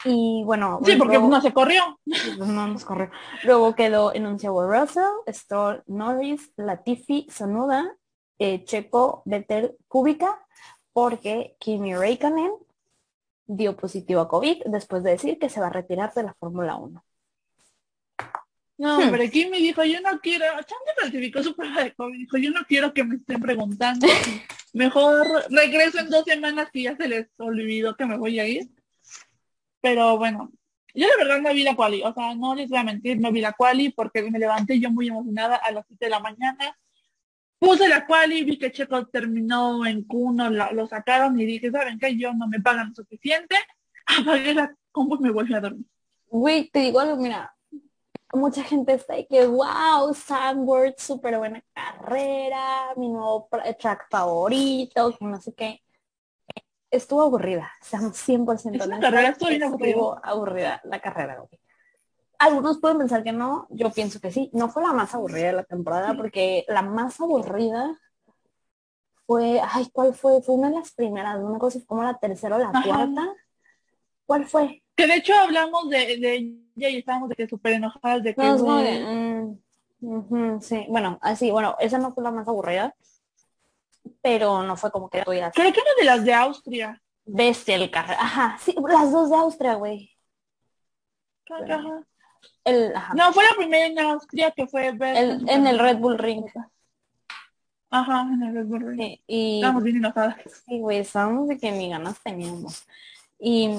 Speaker 3: Y bueno,
Speaker 4: Sí, porque
Speaker 3: luego-
Speaker 4: no se corrió. <laughs>
Speaker 3: no nos corrió. Luego quedó en onceavo Russell, Stroll, Norris, Latifi, Sonoda, eh, Checo, Vettel, Kubica, porque Kimi Raikkonen dio positivo a COVID después de decir que se va a retirar de la Fórmula 1.
Speaker 4: No,
Speaker 3: Hmm.
Speaker 4: hombre, Kimi dijo, yo no quiero, Chance falsificó su prueba de COVID, dijo, yo no quiero que me estén preguntando. Mejor regreso en dos semanas y ya se les olvidó que me voy a ir. Pero bueno, yo de verdad no vi la quali, o sea, no les voy a mentir, no vi la quali porque me levanté yo muy emocionada a las 7 de la mañana. Puse la quali, vi que Checo terminó en Q1, la- lo sacaron y dije, ¿saben qué? Yo no me pagan suficiente. <laughs> Apagué la compu y me volví a dormir.
Speaker 3: Güey, te digo algo, mira, mucha gente está ahí que, wow, Sandward, súper buena carrera, mi nuevo track favorito, no sé qué. Estuvo aburrida, seamos 100%
Speaker 4: Es una
Speaker 3: honestas,
Speaker 4: carrera, estuvo
Speaker 3: aburrida la carrera, güey. Algunos pueden pensar que no, yo pienso que sí. No fue la más aburrida de la temporada, porque la más aburrida fue, ay, ¿cuál fue? Fue una de las primeras, no me acuerdo si fue como la tercera o la
Speaker 4: Ajá.
Speaker 3: cuarta. ¿Cuál fue?
Speaker 4: Que de hecho hablamos de, de ella y estábamos de que súper enojadas de que
Speaker 3: No, de, mm, sí, bueno, así, bueno, esa no fue la más aburrida, pero no fue como que tú digas,
Speaker 4: creo que una de las de Austria.
Speaker 3: bestia el carro. Ajá, sí, las dos de Austria, güey.
Speaker 4: Ajá.
Speaker 3: El, ajá,
Speaker 4: No, fue la primera en Austria que fue ver-
Speaker 3: el- en el Red Bull Ring.
Speaker 4: Ajá, en el Red Bull Ring.
Speaker 3: Sí, y
Speaker 4: Estábamos bien enojadas.
Speaker 3: sí, güey, estábamos de que ni ganas teníamos. Y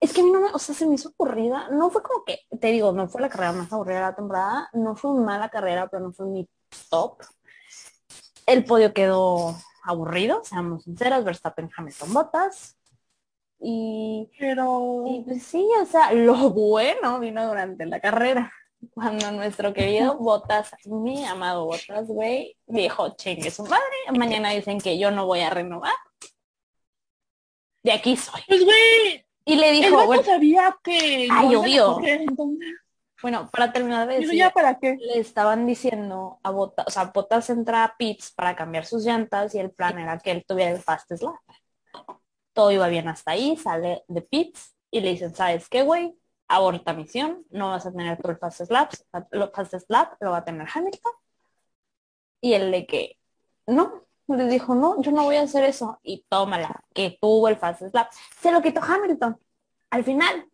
Speaker 3: es que a mí no me, o sea, se me hizo aburrida. No fue como que, te digo, no fue la carrera más aburrida de la temporada, no fue una mala carrera, pero no fue mi top. El podio quedó aburrido, seamos sinceros, Verstappen, Hamilton, Bottas. Y,
Speaker 4: Pero
Speaker 3: y pues sí, o sea, lo bueno vino durante la carrera. Cuando nuestro querido Bottas, mi amado Bottas, güey, dijo, chingue su madre, mañana dicen que yo no voy a renovar. De aquí soy.
Speaker 4: pues güey,
Speaker 3: Y le dijo, bueno,
Speaker 4: sabía que
Speaker 3: Ah,
Speaker 4: no iban a
Speaker 3: llovió.
Speaker 4: correr, entonces,
Speaker 3: bueno, para terminar de decir,
Speaker 4: ya para qué.
Speaker 3: le estaban diciendo a Bottas, o sea, Bottas entra a pits para cambiar sus llantas y el plan era que él tuviera el fast lap. Todo iba bien hasta ahí, sale de pits y le dicen, ¿sabes qué, güey? Aborta misión, no vas a tener tú el fast lap, lo fast lap lo va a tener Hamilton. Y él de que, no, le dijo, no, yo no voy a hacer eso. Y tómala, que tuvo el fast lap. Se lo quitó Hamilton al final.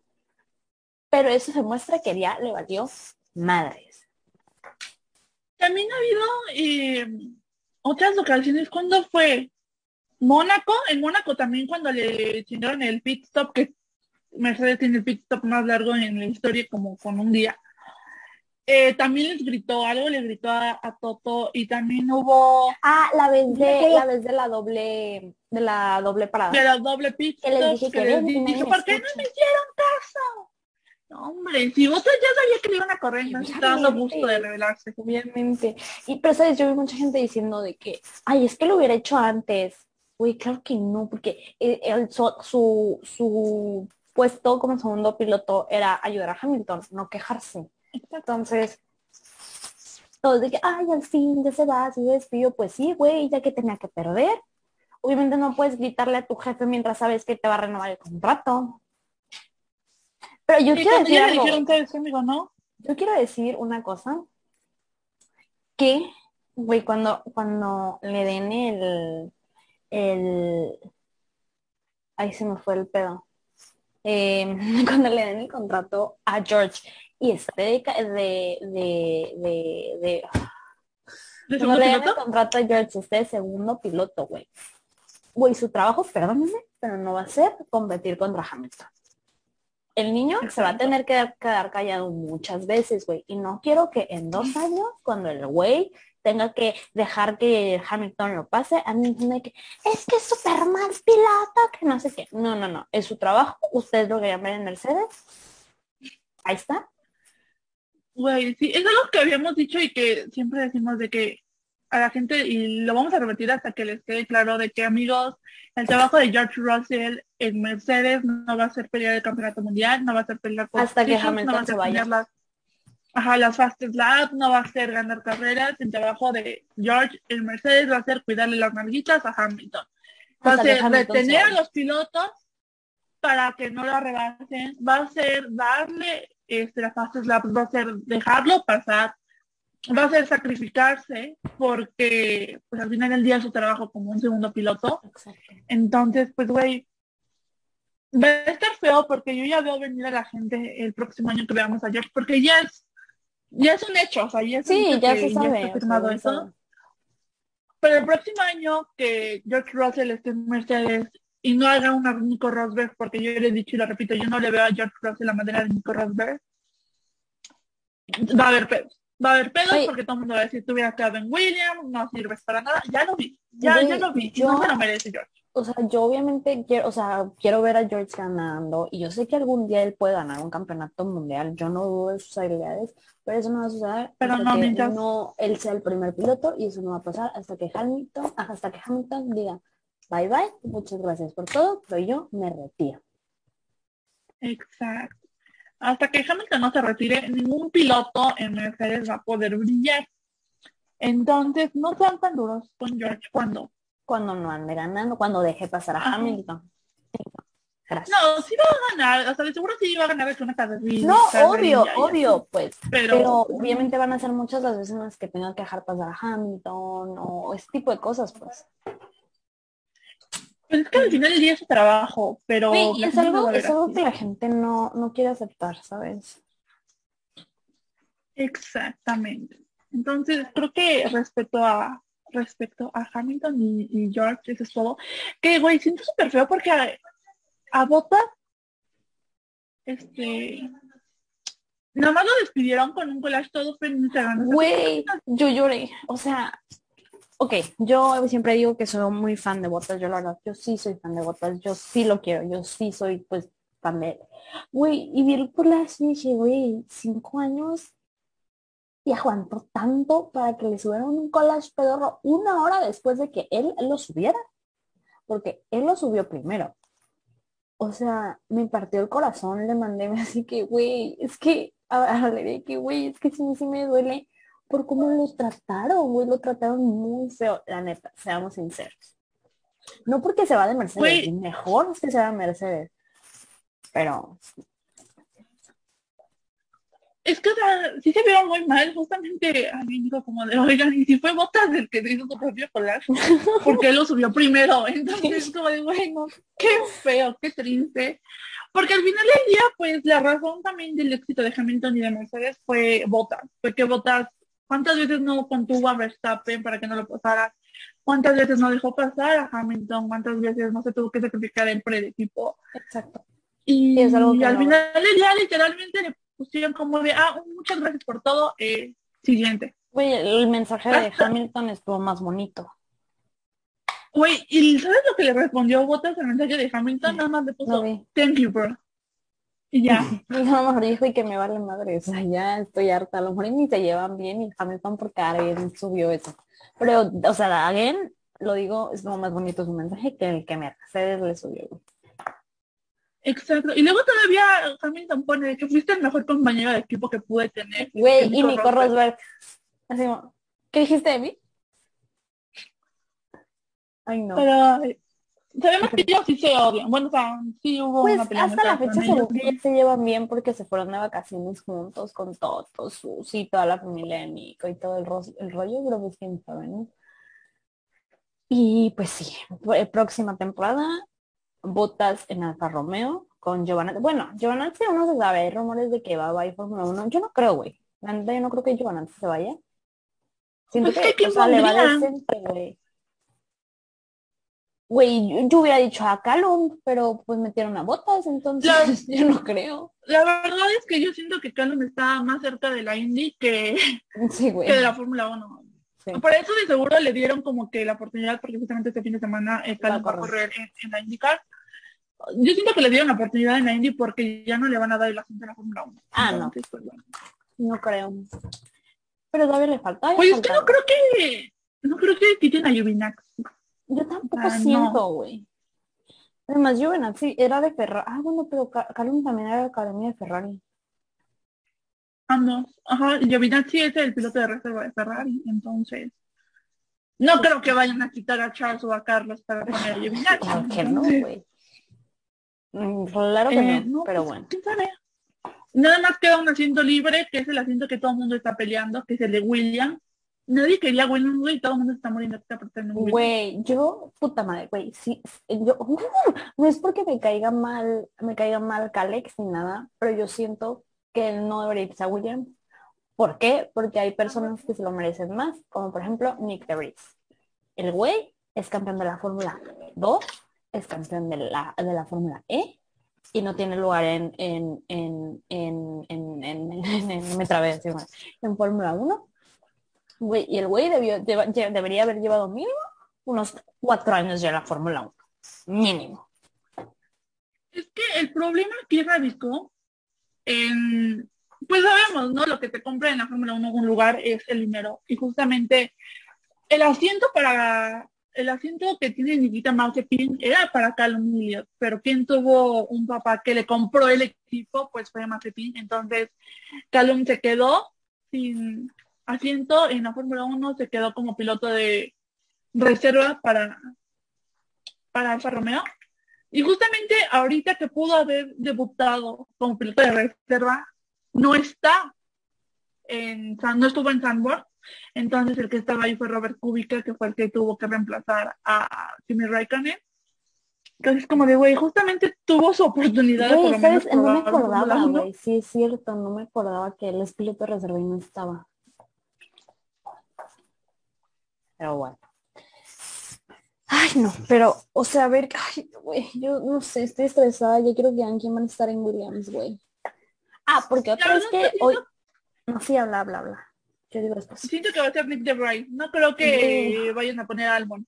Speaker 3: Pero eso demuestra que ya le valió madres.
Speaker 4: También ha habido eh, otras ocasiones. ¿Cuándo fue? Mónaco, en Mónaco también cuando le chingaron el pit stop, que Mercedes tiene el pit stop más largo en la historia, como con un día. Eh, también les gritó algo, les gritó a, a Toto y también hubo
Speaker 3: Ah, la vez de la vez de la doble de la doble parada.
Speaker 4: de la doble pit
Speaker 3: Que les
Speaker 4: stop,
Speaker 3: dije
Speaker 4: que
Speaker 3: que
Speaker 4: les ¿por qué no
Speaker 3: escucha".
Speaker 4: me hicieron caso? No, hombre, si vosotros ya sabía que le iban a correr, no está dando gusto de revelarse.
Speaker 3: Obviamente. Y pero sabes, yo vi mucha gente diciendo de que, ay, es que lo hubiera hecho antes. Uy, claro que no, porque el- su, su, su puesto como segundo piloto era ayudar a Hamilton, no quejarse. Entonces, todos de que, ay, al fin ya se va, se despido. Pues sí, güey, ya que tenía que perder. Obviamente no puedes gritarle a tu jefe mientras sabes que te va a renovar el contrato. Pero yo quiero decir Yo quiero decir una cosa que, güey, cuando, cuando le den el, el, ahí se me fue el pedo. Eh, <laughs> cuando le den el contrato a George y esté de, de, de, de, de-
Speaker 4: ¿De
Speaker 3: cuando
Speaker 4: segundo
Speaker 3: le den el contrato a George esté de segundo piloto, güey. Güey, su trabajo, perdónenme, pero no va a ser competir contra Hamilton. El niño se va a
Speaker 4: Exacto.
Speaker 3: tener que quedar callado muchas veces, güey. Y no quiero que en dos años, cuando el güey tenga que dejar que Hamilton lo pase, a mí me que es que es súper mal piloto, que no sé qué. No, no, no. Es su trabajo. Ustedes lo querían ver en Mercedes. Ahí está.
Speaker 4: Güey, sí, es algo que habíamos dicho y que siempre decimos de que a la gente, y lo vamos a repetir hasta que les quede claro, de que amigos, el trabajo de George Russell en Mercedes no va a ser pelear el campeonato mundial, no va a ser pelear por
Speaker 3: Hasta que Hamilton
Speaker 4: no va a
Speaker 3: se
Speaker 4: ser
Speaker 3: vaya.
Speaker 4: pelear las, ajá, las fastest laps, no va a ser ganar carreras, el trabajo de George en Mercedes va a ser cuidarle las nalguitas a Hamilton. Va a ser retener a los pilotos para que no la rebasen, va a ser darle este, las fastest va a ser dejarlo pasar, va a ser sacrificarse porque pues al final del día su trabajo como un segundo piloto. Entonces, pues güey, va a estar feo porque yo ya veo venir a la gente el próximo año que veamos a George, porque ya es, ya es un hecho, o sea, ya es
Speaker 3: Sí, ya
Speaker 4: que
Speaker 3: se sabe.
Speaker 4: está
Speaker 3: o
Speaker 4: firmado eso. Pero el próximo año que George Russell esté en Mercedes y no haga una Nico Rosberg, porque yo le he dicho y lo repito, yo no le veo a George Russell la manera de Nico Rosberg, va a haber pedos. Va a haber pedos porque todo el mundo va a decir, tú hubieras quedado en Williams, no sirves para nada. Ya lo vi, ya, ya lo vi.
Speaker 3: yo-
Speaker 4: No se lo merece George.
Speaker 3: O sea, yo obviamente quiero, o sea, quiero ver a George ganando y yo sé que algún día él puede ganar un campeonato mundial. Yo no dudo de sus habilidades, pero eso no va a suceder
Speaker 4: Pero no
Speaker 3: que
Speaker 4: mientras-
Speaker 3: no él sea el primer piloto y eso no va a pasar hasta que Hamilton, hasta que Hamilton diga bye bye, muchas gracias por todo, pero yo me retiro.
Speaker 4: Exacto. Hasta que Hamilton no se retire, ningún piloto en Mercedes va a poder brillar. Entonces, no sean tan duros con George cuando.
Speaker 3: Cuando no ande ganando, cuando deje pasar a
Speaker 4: Ajá.
Speaker 3: Hamilton. Gracias.
Speaker 4: No, sí va a ganar, o sea, de seguro sí va a ganar es una carrerilla.
Speaker 3: No, obvio, obvio, pues.
Speaker 4: Pero,
Speaker 3: Pero obviamente van a ser muchas las veces en las que tengan que dejar pasar a Hamilton o ese tipo de cosas, pues.
Speaker 4: pues es que al final del día es su trabajo, pero
Speaker 3: Sí, y
Speaker 4: la
Speaker 3: es algo, es algo que la gente no, no quiere aceptar, ¿sabes?
Speaker 4: Exactamente. Entonces, creo que respecto a respecto a Hamilton y, y George, eso es todo. Que, güey, siento súper feo porque a, a Bottas, este, nada lo despidieron con un collage todo feliz.
Speaker 3: Güey, yo lloré. O sea, ok, yo siempre digo que soy muy fan de Botas, yo la verdad, yo sí soy fan de Botas, yo sí lo quiero, yo sí soy pues fan de. Güey, y vi el collage y dije, güey, cinco años y aguantó tanto para que le subieran un collage pedorro una hora después de que él lo subiera. Porque él lo subió primero. O sea, me partió el corazón, le mandé <laughs> así que, güey, es que, a, a Valeria, que, güey, es que sí, sí me duele por cómo los trataron, güey, lo trataron muy feo, la neta, seamos sinceros. No porque se va de Mercedes,
Speaker 4: Güey.
Speaker 3: mejor que se va de Mercedes. Pero,
Speaker 4: Es que, o sea, sí se vieron muy mal. Justamente alguien dijo como de, oigan, y si fue Botas el que hizo su propio collage, <laughs> porque él lo subió primero. <laughs> Entonces, como de, bueno, qué feo, qué triste. Porque al final del día, pues, la razón también del éxito de Hamilton y de Mercedes fue Botas. Fue que Botas, ¿cuántas veces no contuvo a Verstappen para que no lo pasara? ¿Cuántas veces no dejó pasar a Hamilton? ¿Cuántas veces no se tuvo que sacrificar el equipo?
Speaker 3: exacto.
Speaker 4: Y
Speaker 3: es algo que
Speaker 4: al
Speaker 3: no-
Speaker 4: final del día literalmente le pusieron como de, ah, muchas gracias por todo, eh, siguiente.
Speaker 3: Güey, el mensaje de
Speaker 4: Hasta-
Speaker 3: Hamilton estuvo más bonito.
Speaker 4: Güey, ¿y sabes lo que le respondió Botas al mensaje de Hamilton? Nada más le puso,
Speaker 3: No
Speaker 4: thank you, bro. Y ya.
Speaker 3: A lo mejor dijo y que me vale madre, o sea, ya estoy harta, a lo mejor ni se llevan bien y Hamilton por bien subió eso. Pero, o sea, again, lo digo, es como más bonito su mensaje que el que Mercedes le subió.
Speaker 4: Exacto. Y luego todavía Hamilton pone de que fuiste el mejor compañero de equipo que pude tener.
Speaker 3: Güey,
Speaker 4: que
Speaker 3: y Nico
Speaker 4: Rosberg.
Speaker 3: Rosberg. Así ¿qué dijiste de mí? Ay, no.
Speaker 4: Pero sabemos que ellos sí se odian. Bueno, o sea, sí hubo
Speaker 3: Pues
Speaker 4: una
Speaker 3: hasta la fecha que ya se llevan bien porque se fueron de vacaciones juntos con Toto, Susi, toda la familia de Nico y todo el, ro- el rollo, creo que es quien sabe, ¿no? Y pues sí, pr- próxima temporada, botas en Alfa Romeo con Giovanna. Bueno, Giovanna aún no se sabe, hay rumores de que va a vaya Fórmula 1. Yo no creo, güey. La neta, yo no creo que Giovanna se vaya. Siento
Speaker 4: Pues, ¿qué
Speaker 3: que, o sea, le va decente, güey. Güey, yo, yo hubiera dicho a Calum, pero pues metieron a botas, entonces
Speaker 4: La- <laughs>
Speaker 3: yo no creo.
Speaker 4: La verdad es que yo siento que Callum está más cerca de la Indy que,
Speaker 3: Sí,
Speaker 4: que de la Fórmula 1.
Speaker 3: Sí.
Speaker 4: Por eso de seguro le dieron como que la oportunidad, porque justamente este fin de semana eh,
Speaker 3: Va a
Speaker 4: Callum va a
Speaker 3: correr.
Speaker 4: correr en, en la IndyCar. Yo siento que le dieron la oportunidad en la Indy porque ya no le van a dar el asiento a la Fórmula 1.
Speaker 3: Ah, no.
Speaker 4: Pues, bueno.
Speaker 3: No creo. Pero todavía le falta.
Speaker 4: Pues es que no creo que no creo que quiten a Yuvinax.
Speaker 3: Yo tampoco
Speaker 4: Ah, no.
Speaker 3: siento, güey. Además, Giovinazzi era de Ferrari. Ah, bueno, pero Ca- Calum también era de Academia de Ferrari.
Speaker 4: Ambos. Ajá, Giovinazzi es el piloto de reserva de Ferrari, entonces no creo que vayan a quitar a Charles o a Carlos para poner a Giovinazzi.
Speaker 3: Claro que no, güey. Mm, Claro que
Speaker 4: eh,
Speaker 3: no,
Speaker 4: no,
Speaker 3: pero
Speaker 4: pues,
Speaker 3: bueno.
Speaker 4: ¿Quién sabe? Nada más queda un asiento libre, que es el asiento que todo el mundo está peleando, que es el de William. Nadie quería a William, güey, todo el mundo está muriendo.
Speaker 3: Güey, yo, puta madre, güey, sí, yo, <laughs> no es porque me caiga mal, me caiga mal Calex ni nada, pero yo siento que no debería irse a William. ¿Por qué? Porque hay personas que se lo merecen más, como por ejemplo Nick DeVries. El güey es campeón de la Fórmula 2, es campeón de la, de la Fórmula E y no tiene lugar en, en, en, en, en, en, en, me trabé, en Fórmula 1. y el güey debió, debería haber llevado mínimo unos cuatro años ya en la Fórmula 1. Mínimo.
Speaker 4: Es que el problema aquí radicó en, pues sabemos, ¿no? Lo que te compra en la Fórmula 1 en un lugar es el dinero. Y justamente el asiento para el asiento que tiene Nikita Mazepin era para Callum Elliott, pero quien tuvo un papá que le compró el equipo, pues fue Mazepin. Entonces, Callum se quedó sin asiento en la Fórmula 1, se quedó como piloto de reserva para, para Alfa Romeo. Y justamente ahorita que pudo haber debutado como piloto de reserva, no está en, no estuvo en Sandburg entonces el que estaba ahí fue Robert Kubica, que fue el que tuvo que reemplazar a Kimi Raikkonen. Entonces como de, güey, justamente tuvo su oportunidad.
Speaker 3: no me acordaba, güey, sí es cierto, no me acordaba que el espíritu reserva no estaba. Pero bueno. Ay, no, pero, o sea, a ver, ay, güey, yo no sé, estoy estresada, yo quiero que alguien van a estar en Williams, güey. Ah, porque otra vez que hoy... No, sí, habla, habla, habla.
Speaker 4: Siento que va a ser Nick DeVry. No creo que vayan a poner Albon.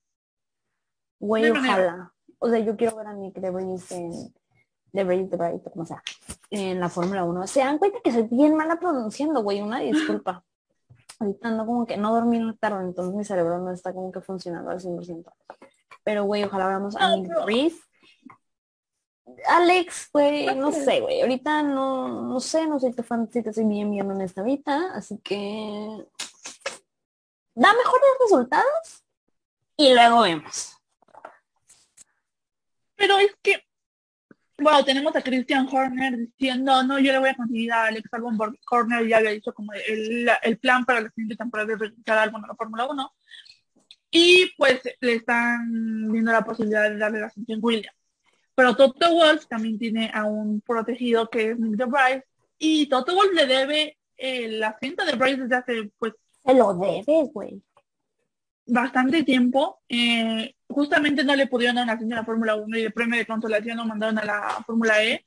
Speaker 3: Güey, ojalá. O sea, yo quiero ver a Nick DeVry en DeVry, DeVry, como sea, en la Fórmula 1. Se dan cuenta que soy bien mala pronunciando, güey. Una disculpa. Ahorita ando como que no dormí en la tarde, entonces mi cerebro no está como que funcionando al 100%. Pero, güey, ojalá veamos a Nick DeVry Alex, güey, no sé, güey. Ahorita no, no sé, no soy tu fan, si te estoy bien viendo en esta vida, así que da mejores resultados y luego vemos.
Speaker 4: Pero es que, bueno, tenemos a Christian Horner diciendo, no, yo le voy a conseguir a Alex Albon porque Horner ya había dicho como el, el plan para la siguiente temporada de regresar Albon a la Fórmula 1. Y pues le están viendo la posibilidad de darle la ascensión Williams. Pero Toto Wolf también tiene a un protegido que es Nick de Bryce y Toto Wolf le debe el asiento de Bryce desde hace pues
Speaker 3: se lo debe, güey.
Speaker 4: Bastante tiempo. Eh, justamente no le pudieron dar una asiento a la Fórmula 1 y el premio de consolación lo mandaron a la Fórmula E.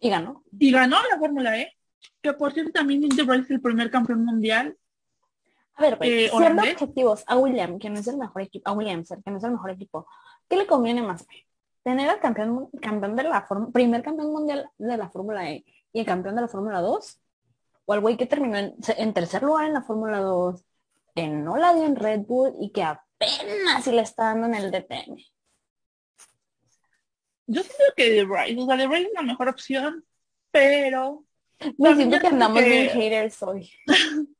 Speaker 3: Y ganó.
Speaker 4: Y ganó la Fórmula E. Que por cierto también Nick de Bryce es el primer campeón mundial.
Speaker 3: A ver, güey, eh, siendo objetivos a William, que no es el mejor equipo, a Williams, que no es el mejor equipo, ¿qué le conviene más? Tener al campeón, campeón de la primer campeón mundial de la Fórmula E y el campeón de la Fórmula 2, o al güey que terminó en, tercer lugar en la Fórmula 2, que no la dio en Red Bull y que apenas si le está dando en el DTM.
Speaker 4: Yo siento que The Bryce, o sea, The Bryce es la mejor opción, pero...
Speaker 3: Me siento que andamos bien haters hoy. <laughs>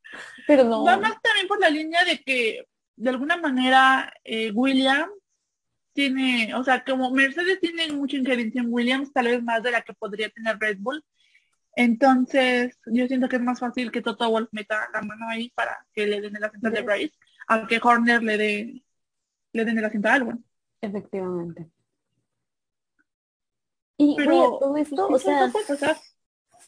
Speaker 3: pero no.
Speaker 4: Va más también por la línea de que, de alguna manera, eh, William tiene, o sea, como Mercedes tiene mucha injerencia en Williams, tal vez más de la que podría tener Red Bull. Entonces, yo siento que es más fácil que Toto Wolf meta la mano ahí para que le den el asiento de Bryce, aunque Horner le dé le den el asiento a Albon.
Speaker 3: Efectivamente. Y Pero, todo esto, o sea,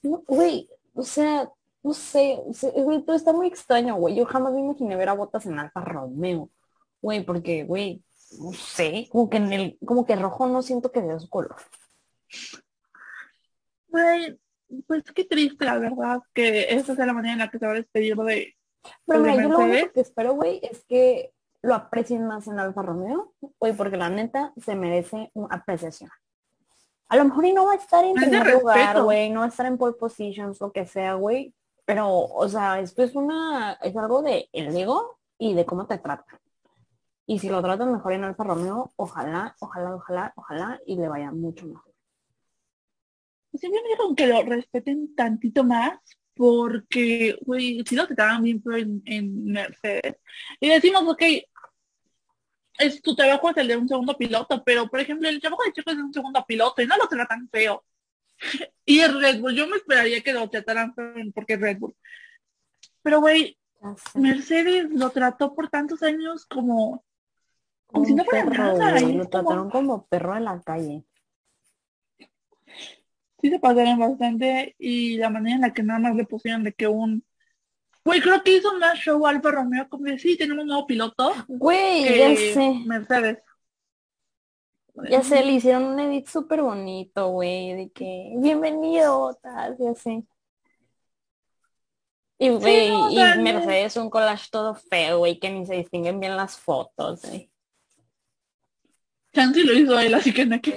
Speaker 3: güey, o sea, no sé, güey, todo está muy extraño, güey. Yo jamás me imaginé ver a Botas en Alfa Romeo, güey, porque, güey, no sé, como que en el, como que rojo no siento que sea su color.
Speaker 4: Pues, pues qué triste, la verdad, que esa sea la manera en la que se va a despedir de.
Speaker 3: Pero mira, yo lo único que espero, güey, es que lo aprecien más en Alfa Romeo, güey, porque la neta se merece una apreciación. A lo mejor y no va a estar en primer lugar, güey, no va a estar en pole positions, lo que sea, güey. Pero, o sea, esto es una, es algo de el ego y de cómo te tratan. Y si lo tratan mejor en Alfa Romeo, ojalá, ojalá, ojalá, ojalá y le vaya mucho mejor.
Speaker 4: Siempre me dijeron que lo respeten tantito más porque, güey, si lo trataban bien en, en Mercedes. Y decimos, ok, es tu trabajo es el de un segundo piloto, pero por ejemplo el trabajo de Checo es de un segundo piloto y no lo tratan feo. <laughs> Y el Red Bull, yo me esperaría que lo trataran porque es Red Bull. Pero, güey, Mercedes lo trató por tantos años como... No
Speaker 3: perro,
Speaker 4: nada, y
Speaker 3: Lo
Speaker 4: como-
Speaker 3: trataron como perro en la calle.
Speaker 4: sí se pasaron bastante y la manera en la que nada más le pusieron de que un... Güey, creo que hizo más show Alfa Romeo como de, sí, tenemos un nuevo piloto
Speaker 3: Güey, ya sé.
Speaker 4: Mercedes.
Speaker 3: Ya sé, le hicieron un edit súper bonito, güey, de que bienvenido, tal, y así. Y, güey,
Speaker 4: no, o
Speaker 3: y
Speaker 4: no-
Speaker 3: Mercedes un collage todo feo, güey, que ni se distinguen bien las fotos, güey.
Speaker 4: Chancy lo hizo él, así que no hay que...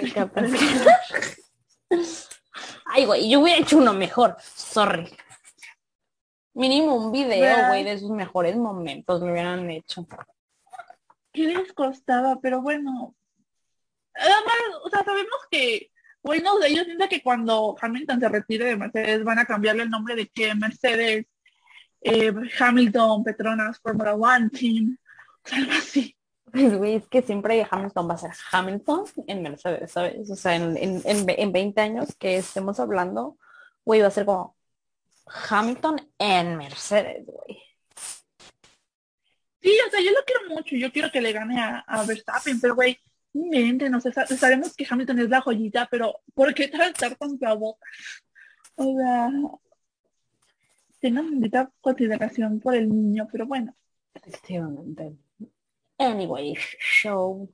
Speaker 3: Ay, güey, yo hubiera hecho uno mejor, sorry. Mínimo un video, güey, de sus mejores momentos me hubieran hecho.
Speaker 4: ¿Qué les costaba? Pero bueno. Además, o sea, sabemos que, güey, no sé, yo siento que cuando Hamilton se retire de Mercedes van a cambiarle el nombre de que Mercedes, eh, Hamilton, Petronas, Formula One Team, algo así.
Speaker 3: Pues, güey, es que siempre Hamilton va a ser Hamilton en Mercedes, ¿sabes? O sea, en, en, en, ve- en 20 años que estemos hablando, güey, va a ser como Hamilton en Mercedes, güey.
Speaker 4: Sí, o sea, yo lo quiero mucho, yo quiero que le gane a, a Verstappen, pero güey, mente, no sé, sa- sabemos que Hamilton es la joyita, pero ¿por qué tratar tanto a Bottas? O sea, tengan bendita consideración por el niño, pero bueno.
Speaker 3: Efectivamente. Anyway, show.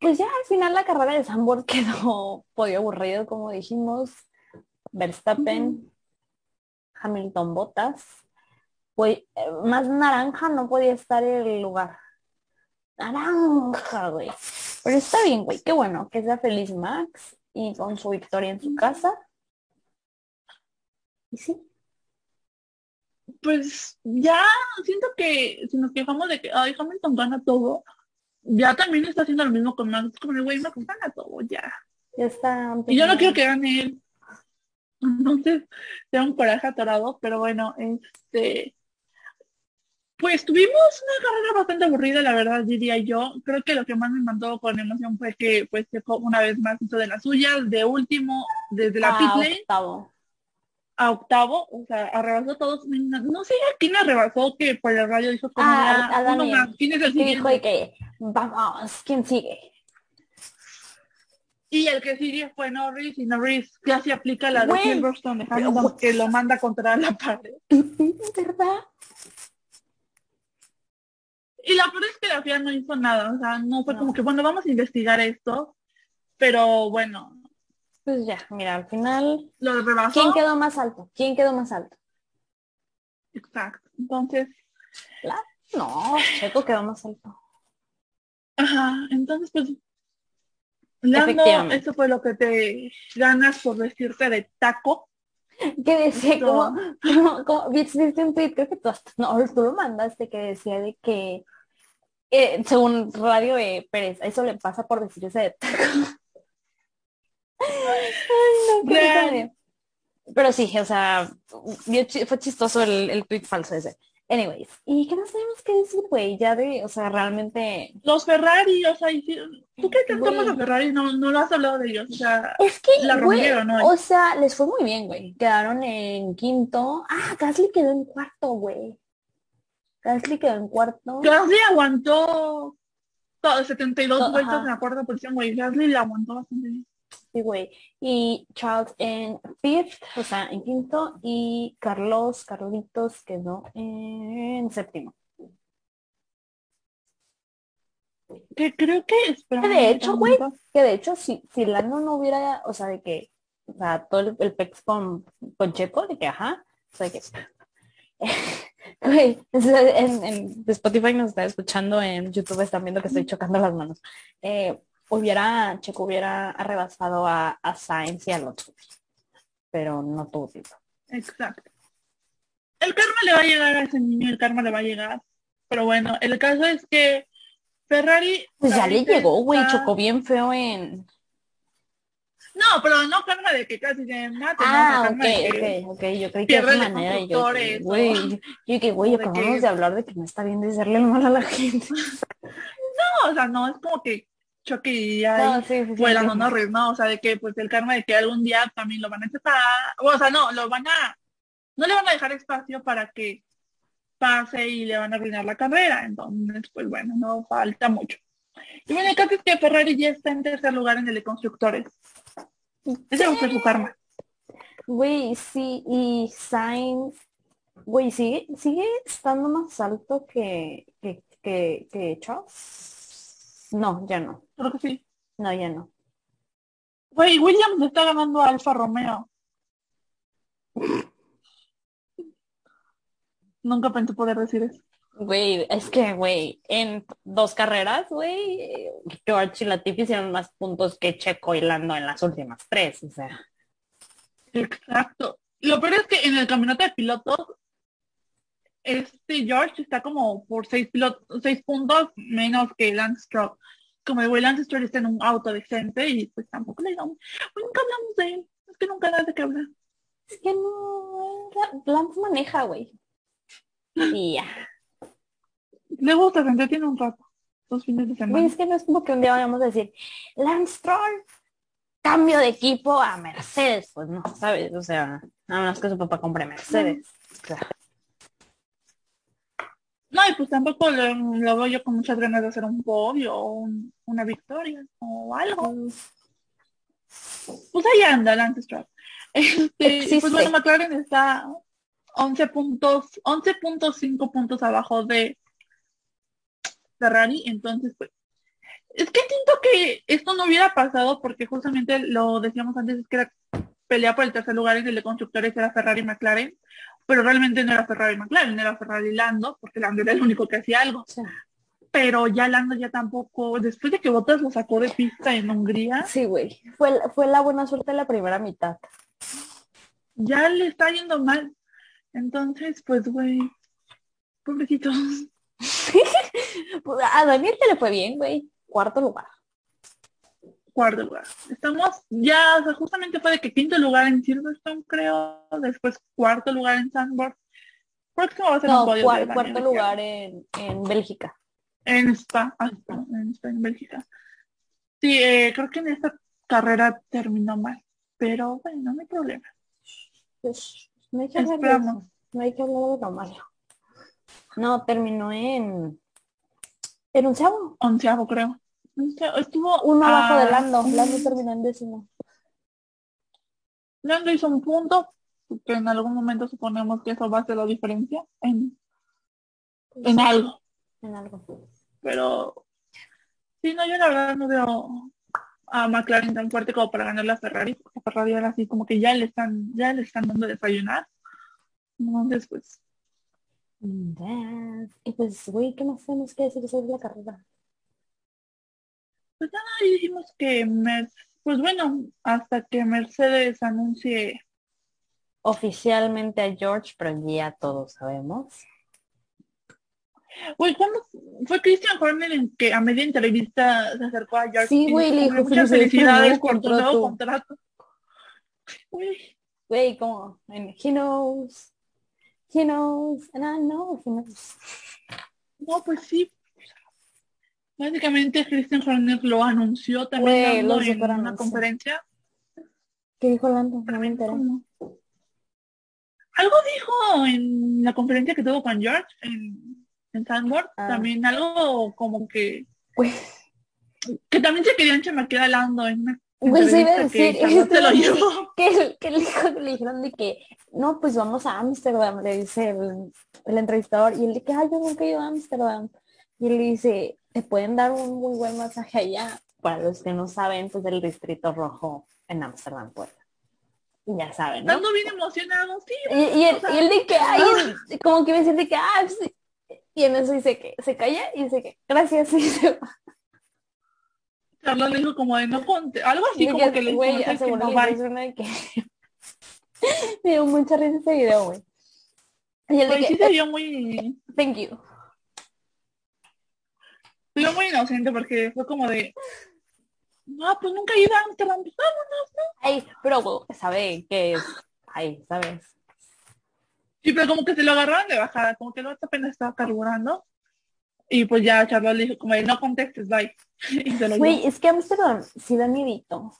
Speaker 3: Pues ya al final la carrera de Sambor <laughs> quedó podio aburrido, como dijimos. Verstappen, Hamilton Bottas. Pues eh, más naranja no podía estar el lugar. Naranja, güey. Pero está bien, güey. Qué bueno que sea feliz Max y con su victoria en su casa. Y sí,
Speaker 4: Pues ya siento que si nos quejamos de que ay, Hamilton gana todo, ya también está haciendo lo mismo con Max, como el güey Max gana todo, ya.
Speaker 3: ya está.
Speaker 4: Y yo no quiero que gane él. Entonces, tengo un coraje atorado, pero bueno, este pues tuvimos una carrera bastante aburrida, la verdad, diría yo. Creo que lo que más me mandó con emoción fue que pues una vez más hizo de las suyas, de último, desde la
Speaker 3: Ah,
Speaker 4: pit lane
Speaker 3: octavo.
Speaker 4: A octavo, o sea, arrebasó a todos. No, no sé a quién arrebasó que por el radio dijo como
Speaker 3: Ah,
Speaker 4: ya,
Speaker 3: a
Speaker 4: uno
Speaker 3: Daniel.
Speaker 4: más, ¿quién es el
Speaker 3: que dijo
Speaker 4: siguiente?
Speaker 3: que vamos, ¿quién sigue?
Speaker 4: Y el que sigue fue Norris, y Norris casi aplica la de Silverstone de
Speaker 3: pero,
Speaker 4: Hamilton,
Speaker 3: güey.
Speaker 4: que lo manda contra la pared. <laughs>
Speaker 3: ¿Verdad?
Speaker 4: Y la peor es que la FIA no hizo nada, o sea, no fue
Speaker 3: No.
Speaker 4: como que, bueno, vamos a investigar esto, pero bueno,
Speaker 3: Pues ya, mira, al final,
Speaker 4: lo rebasó.
Speaker 3: ¿quién quedó más alto? ¿Quién quedó más alto?
Speaker 4: Exacto. Entonces,
Speaker 3: No, Checo quedó más alto.
Speaker 4: ajá, entonces pues, Lando, eso fue lo que te ganas por vestirte de taco.
Speaker 3: Que decía
Speaker 4: No.
Speaker 3: como, como, como viste un tweet, creo que tú hasta, no, tú lo mandaste que decía de que eh, según Radio de Pérez, eso le pasa por decirse de taco. Ay, no,
Speaker 4: Real.
Speaker 3: Pero sí, o sea, fue chistoso el, el tweet falso ese. Anyways, ¿y qué más tenemos que decir, güey? Ya de, o sea, realmente...
Speaker 4: Los Ferrari, o sea, ¿tú qué tanto amas a Ferrari? No, no lo has hablado de ellos, o sea,
Speaker 3: Es que,
Speaker 4: La
Speaker 3: güey,
Speaker 4: rompieron hoy.
Speaker 3: o sea, les fue muy bien, güey. Quedaron en quinto. Ah, Gasly quedó en cuarto, güey. Gasly quedó en cuarto.
Speaker 4: Gasly aguantó todo, 72
Speaker 3: Ajá.
Speaker 4: vueltas en la cuarta posición, güey. Gasly la aguantó bastante bien.
Speaker 3: Güey. Y Charles en fifth, o sea, en quinto. Y Carlos, Carlitos quedó en séptimo.
Speaker 4: Que creo que,
Speaker 3: de hecho, güey, Que de hecho, si, si Lando no hubiera, o sea, de que, o sea, todo el, el pex con, con Checo, de que, ajá, o sea, que, <laughs> güey, en, en Spotify nos está escuchando, en YouTube están viendo que estoy chocando las manos. Eh, hubiera, Checo hubiera arrebasado a, a Sainz y a Alonso, pero no tuvo tiempo.
Speaker 4: Exacto. El karma le va a llegar a ese niño, el karma le va a llegar. Pero bueno, el caso es que Ferrari...
Speaker 3: Pues ya le llegó, güey,
Speaker 4: está-
Speaker 3: chocó bien feo en...
Speaker 4: No, pero no karma de que casi se mate,
Speaker 3: Ah,
Speaker 4: no,
Speaker 3: ok,
Speaker 4: de
Speaker 3: ok, ok, yo creí que de
Speaker 4: de
Speaker 3: manera, y yo, güey, yo, güey,
Speaker 4: de
Speaker 3: acabamos
Speaker 4: que-
Speaker 3: de hablar de que no está bien desearle el mal a la gente. <laughs>
Speaker 4: No, o sea, no, es como que Chucky
Speaker 3: No, sí, sí,
Speaker 4: fue la
Speaker 3: sí.
Speaker 4: Norris, ¿no? O sea, de que pues el karma de que algún día también lo van a empezar, o sea, no, lo van a, no le van a dejar espacio para que pase y le van a arruinar la carrera, entonces, pues bueno, no falta mucho. Y bueno, el caso es que Ferrari ya está en tercer lugar en el de constructores. Ese ser su karma.
Speaker 3: Güey, sí, y Sainz, güey, sigue, sigue estando más alto que, que, que, que Charles. No, ya no.
Speaker 4: Creo que sí.
Speaker 3: No, ya no.
Speaker 4: Güey, Williams está ganando a Alfa Romeo. Nunca pensé poder decir eso.
Speaker 3: Güey, es que, güey, en dos carreras, güey, George y Latifi hicieron más puntos que Checo y Lando en las últimas tres, o sea.
Speaker 4: Exacto. Lo peor es que en el campeonato de pilotos, este George está como por seis pilotos, seis puntos menos que Lance Stroll. Como el güey Lance Stroll está en un auto decente y pues tampoco le digamos, nunca hablamos de él. Es que nunca da de qué hablar.
Speaker 3: Es que no, La- Lance maneja, güey. Y ya.
Speaker 4: Le gusta, se entretiene un rato. Dos fines de semana.
Speaker 3: es que no es como que un día vayamos a decir, Lance Stroll, cambio de equipo a Mercedes. Pues no, ¿sabes? O sea, nada más que su papá compre Mercedes. O sea,
Speaker 4: No, y pues tampoco lo, lo veo yo con muchas ganas de hacer un podio o un- una victoria o algo. Pues ahí anda Lance Stroll. Este, pues bueno, McLaren está 11 puntos, 11.5 puntos abajo de Ferrari, entonces pues es que siento que esto no hubiera pasado porque justamente lo decíamos antes, es que era pelea por el tercer lugar en el de constructores era Ferrari y McLaren, pero realmente no era Ferrari McLaren, era Ferrari Lando, porque Lando era el único que hacía algo. Pero ya Lando ya tampoco, después de que Bottas lo sacó de pista en Hungría,
Speaker 3: sí, güey. Fue, fue la buena suerte de la primera mitad.
Speaker 4: ya le está yendo mal. Entonces, pues, güey, pobrecito. <laughs>
Speaker 3: Pues, A Daniel te le fue bien, güey. Cuarto lugar.
Speaker 4: Cuarto lugar. Estamos ya, o sea, justamente fue de que quinto lugar en Silverstone, creo, después cuarto lugar en Sandboard. Próximo va a ser
Speaker 3: No,
Speaker 4: un podio
Speaker 3: cua- cuarto lugar en, en Bélgica.
Speaker 4: En Spa, ah, no, en Spa, en Bélgica. Sí, eh, creo que en esta carrera terminó mal, pero bueno, no hay problema.
Speaker 3: Pues, no hay que hablar
Speaker 4: Esperamos.
Speaker 3: No hay que hablar de lo malo. No, terminó en... En onceavo.
Speaker 4: Onceavo, creo. Estuvo
Speaker 3: Uno abajo de Lando.
Speaker 4: un-
Speaker 3: Lando terminó en décimo.
Speaker 4: Lando hizo un punto, que en algún momento suponemos que eso va a ser la diferencia en, en algo.
Speaker 3: En algo.
Speaker 4: Pero sí, no, yo la verdad no veo a McLaren tan fuerte como para ganar la Ferrari, porque Ferrari ahora sí como que ya le están, ya le están dando desayunar. Entonces, pues.
Speaker 3: Y pues, güey, ¿qué más tenemos que decir sobre la carrera?
Speaker 4: Pues nada, y dijimos que Mer- pues bueno, hasta que Mercedes anuncie
Speaker 3: Oficialmente a George, pero ya todos sabemos.
Speaker 4: Uy, ¿cuándo fue Christian Horner en que a media entrevista se acercó a George?
Speaker 3: Sí, güey, le
Speaker 4: dijo, muchas
Speaker 3: "Felicidades
Speaker 4: felicidades
Speaker 3: por tu nuevo
Speaker 4: contrato.
Speaker 3: Güey, como en He knows. He knows. And I know he knows.
Speaker 4: no, pues sí. Básicamente Christian Horner lo anunció también en una
Speaker 3: anunció.
Speaker 4: conferencia.
Speaker 3: ¿Qué dijo Lando? No me enteré.
Speaker 4: Como- Algo dijo en la conferencia que tuvo con George en, en Sandboard,
Speaker 3: Ah.
Speaker 4: también algo como que
Speaker 3: Güey,
Speaker 4: que también se querían chamaquear a Lando en una
Speaker 3: güey, se iba a
Speaker 4: que
Speaker 3: decir, <laughs>
Speaker 4: se lo llevó.
Speaker 3: que, el- que le, dijo, le dijeron de que, no, pues vamos a Ámsterdam, le dice el, el entrevistador, y él de que, ay, yo nunca he ido a Ámsterdam. Y le dice, te pueden dar un muy buen masaje allá. Para los que no saben, pues el Distrito Rojo en Ámsterdam, pues. Y ya saben, ¿no?
Speaker 4: Bien emocionado, sí,
Speaker 3: Y, y,
Speaker 4: sea,
Speaker 3: y él de que, ay, como que me siente que, ah, sí. Y en eso dice que se calla y dice que, gracias, <laughs> y se va.
Speaker 4: Carlos le dijo como de no conte, algo así
Speaker 3: Y
Speaker 4: como
Speaker 3: que,
Speaker 4: que le dijo que no
Speaker 3: que <laughs> me dio mucha risa ese video, güey. Y él de
Speaker 4: sí
Speaker 3: que,
Speaker 4: se vio muy,
Speaker 3: thank you.
Speaker 4: Vio muy inocente porque fue como de no, pues nunca he ido a Amsterdam, vámonos, ¿no?
Speaker 3: Ay, pero sabe que es, ay, ¿sabes?
Speaker 4: Sí, pero como que se lo agarraron de bajada, como que el vato apenas estaba carburando. Y pues ya Charlotte le dijo como de, no contestes, bye. <laughs> y se lo
Speaker 3: Güey, es que Amsterdam sí da miedito.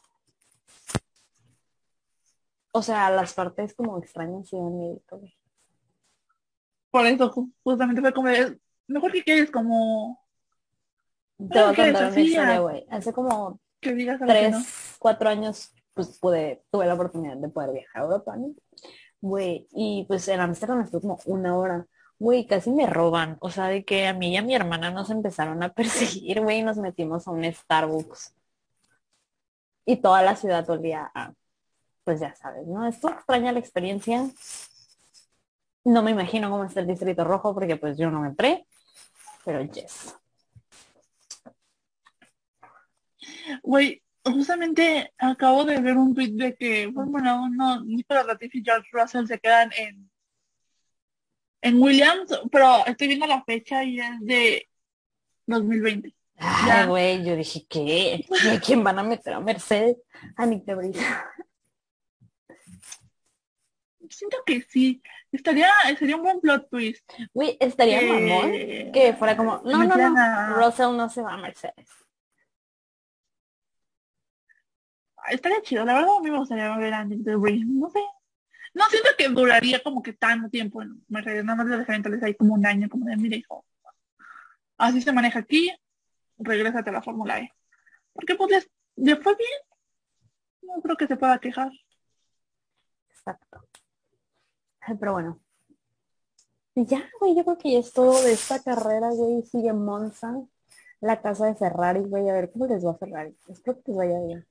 Speaker 3: O sea, las partes como extrañas sí dan miedito, güey.
Speaker 4: Por eso ju- justamente fue como de, mejor que quedes como
Speaker 3: Te voy a
Speaker 4: ¿qué
Speaker 3: contar una historia, güey. Hace como tres,
Speaker 4: no.
Speaker 3: cuatro años, pues pude, tuve la oportunidad de poder viajar a Europa, ¿no? Güey, y pues en Amsterdam estuve como una hora. Güey, casi me roban. O sea, de que a mí y a mi hermana nos empezaron a <laughs> perseguir, güey, y nos metimos a un Starbucks. Y toda la ciudad olía a, pues ya sabes, ¿no? Esto extraña la experiencia. No me imagino cómo está el Distrito Rojo porque pues yo no entré, pero yes.
Speaker 4: Güey, justamente acabo de ver un tweet de que, bueno, no, Nicolas Latifi y George Russell se quedan en en Williams, pero estoy viendo la fecha y es de 2020.
Speaker 3: Ay, güey, yo dije, ¿qué? ¿Y a quién van a meter a Mercedes? A Nick de.
Speaker 4: Siento que sí, estaría, sería un buen plot twist.
Speaker 3: Güey, estaría
Speaker 4: que-
Speaker 3: mamón que fuera como, no, no, no, Russell no se va a Mercedes.
Speaker 4: Estaría chido, la verdad a mí me gustaría ver a Nick de no sé. No siento que duraría como que tanto tiempo en Mercedes, nada más le dejarían tal vez ahí como un año, como de, mire hijo, así se maneja aquí, regrésate a la Fórmula E. Porque pues les, le fue bien, no creo que se pueda quejar.
Speaker 3: Exacto. Pero bueno. Ya, güey, yo creo que ya es todo de esta carrera, güey. Sigue Monza, la casa de Ferrari, güey. A ver cómo les va a Ferrari. Espero que les vaya bien.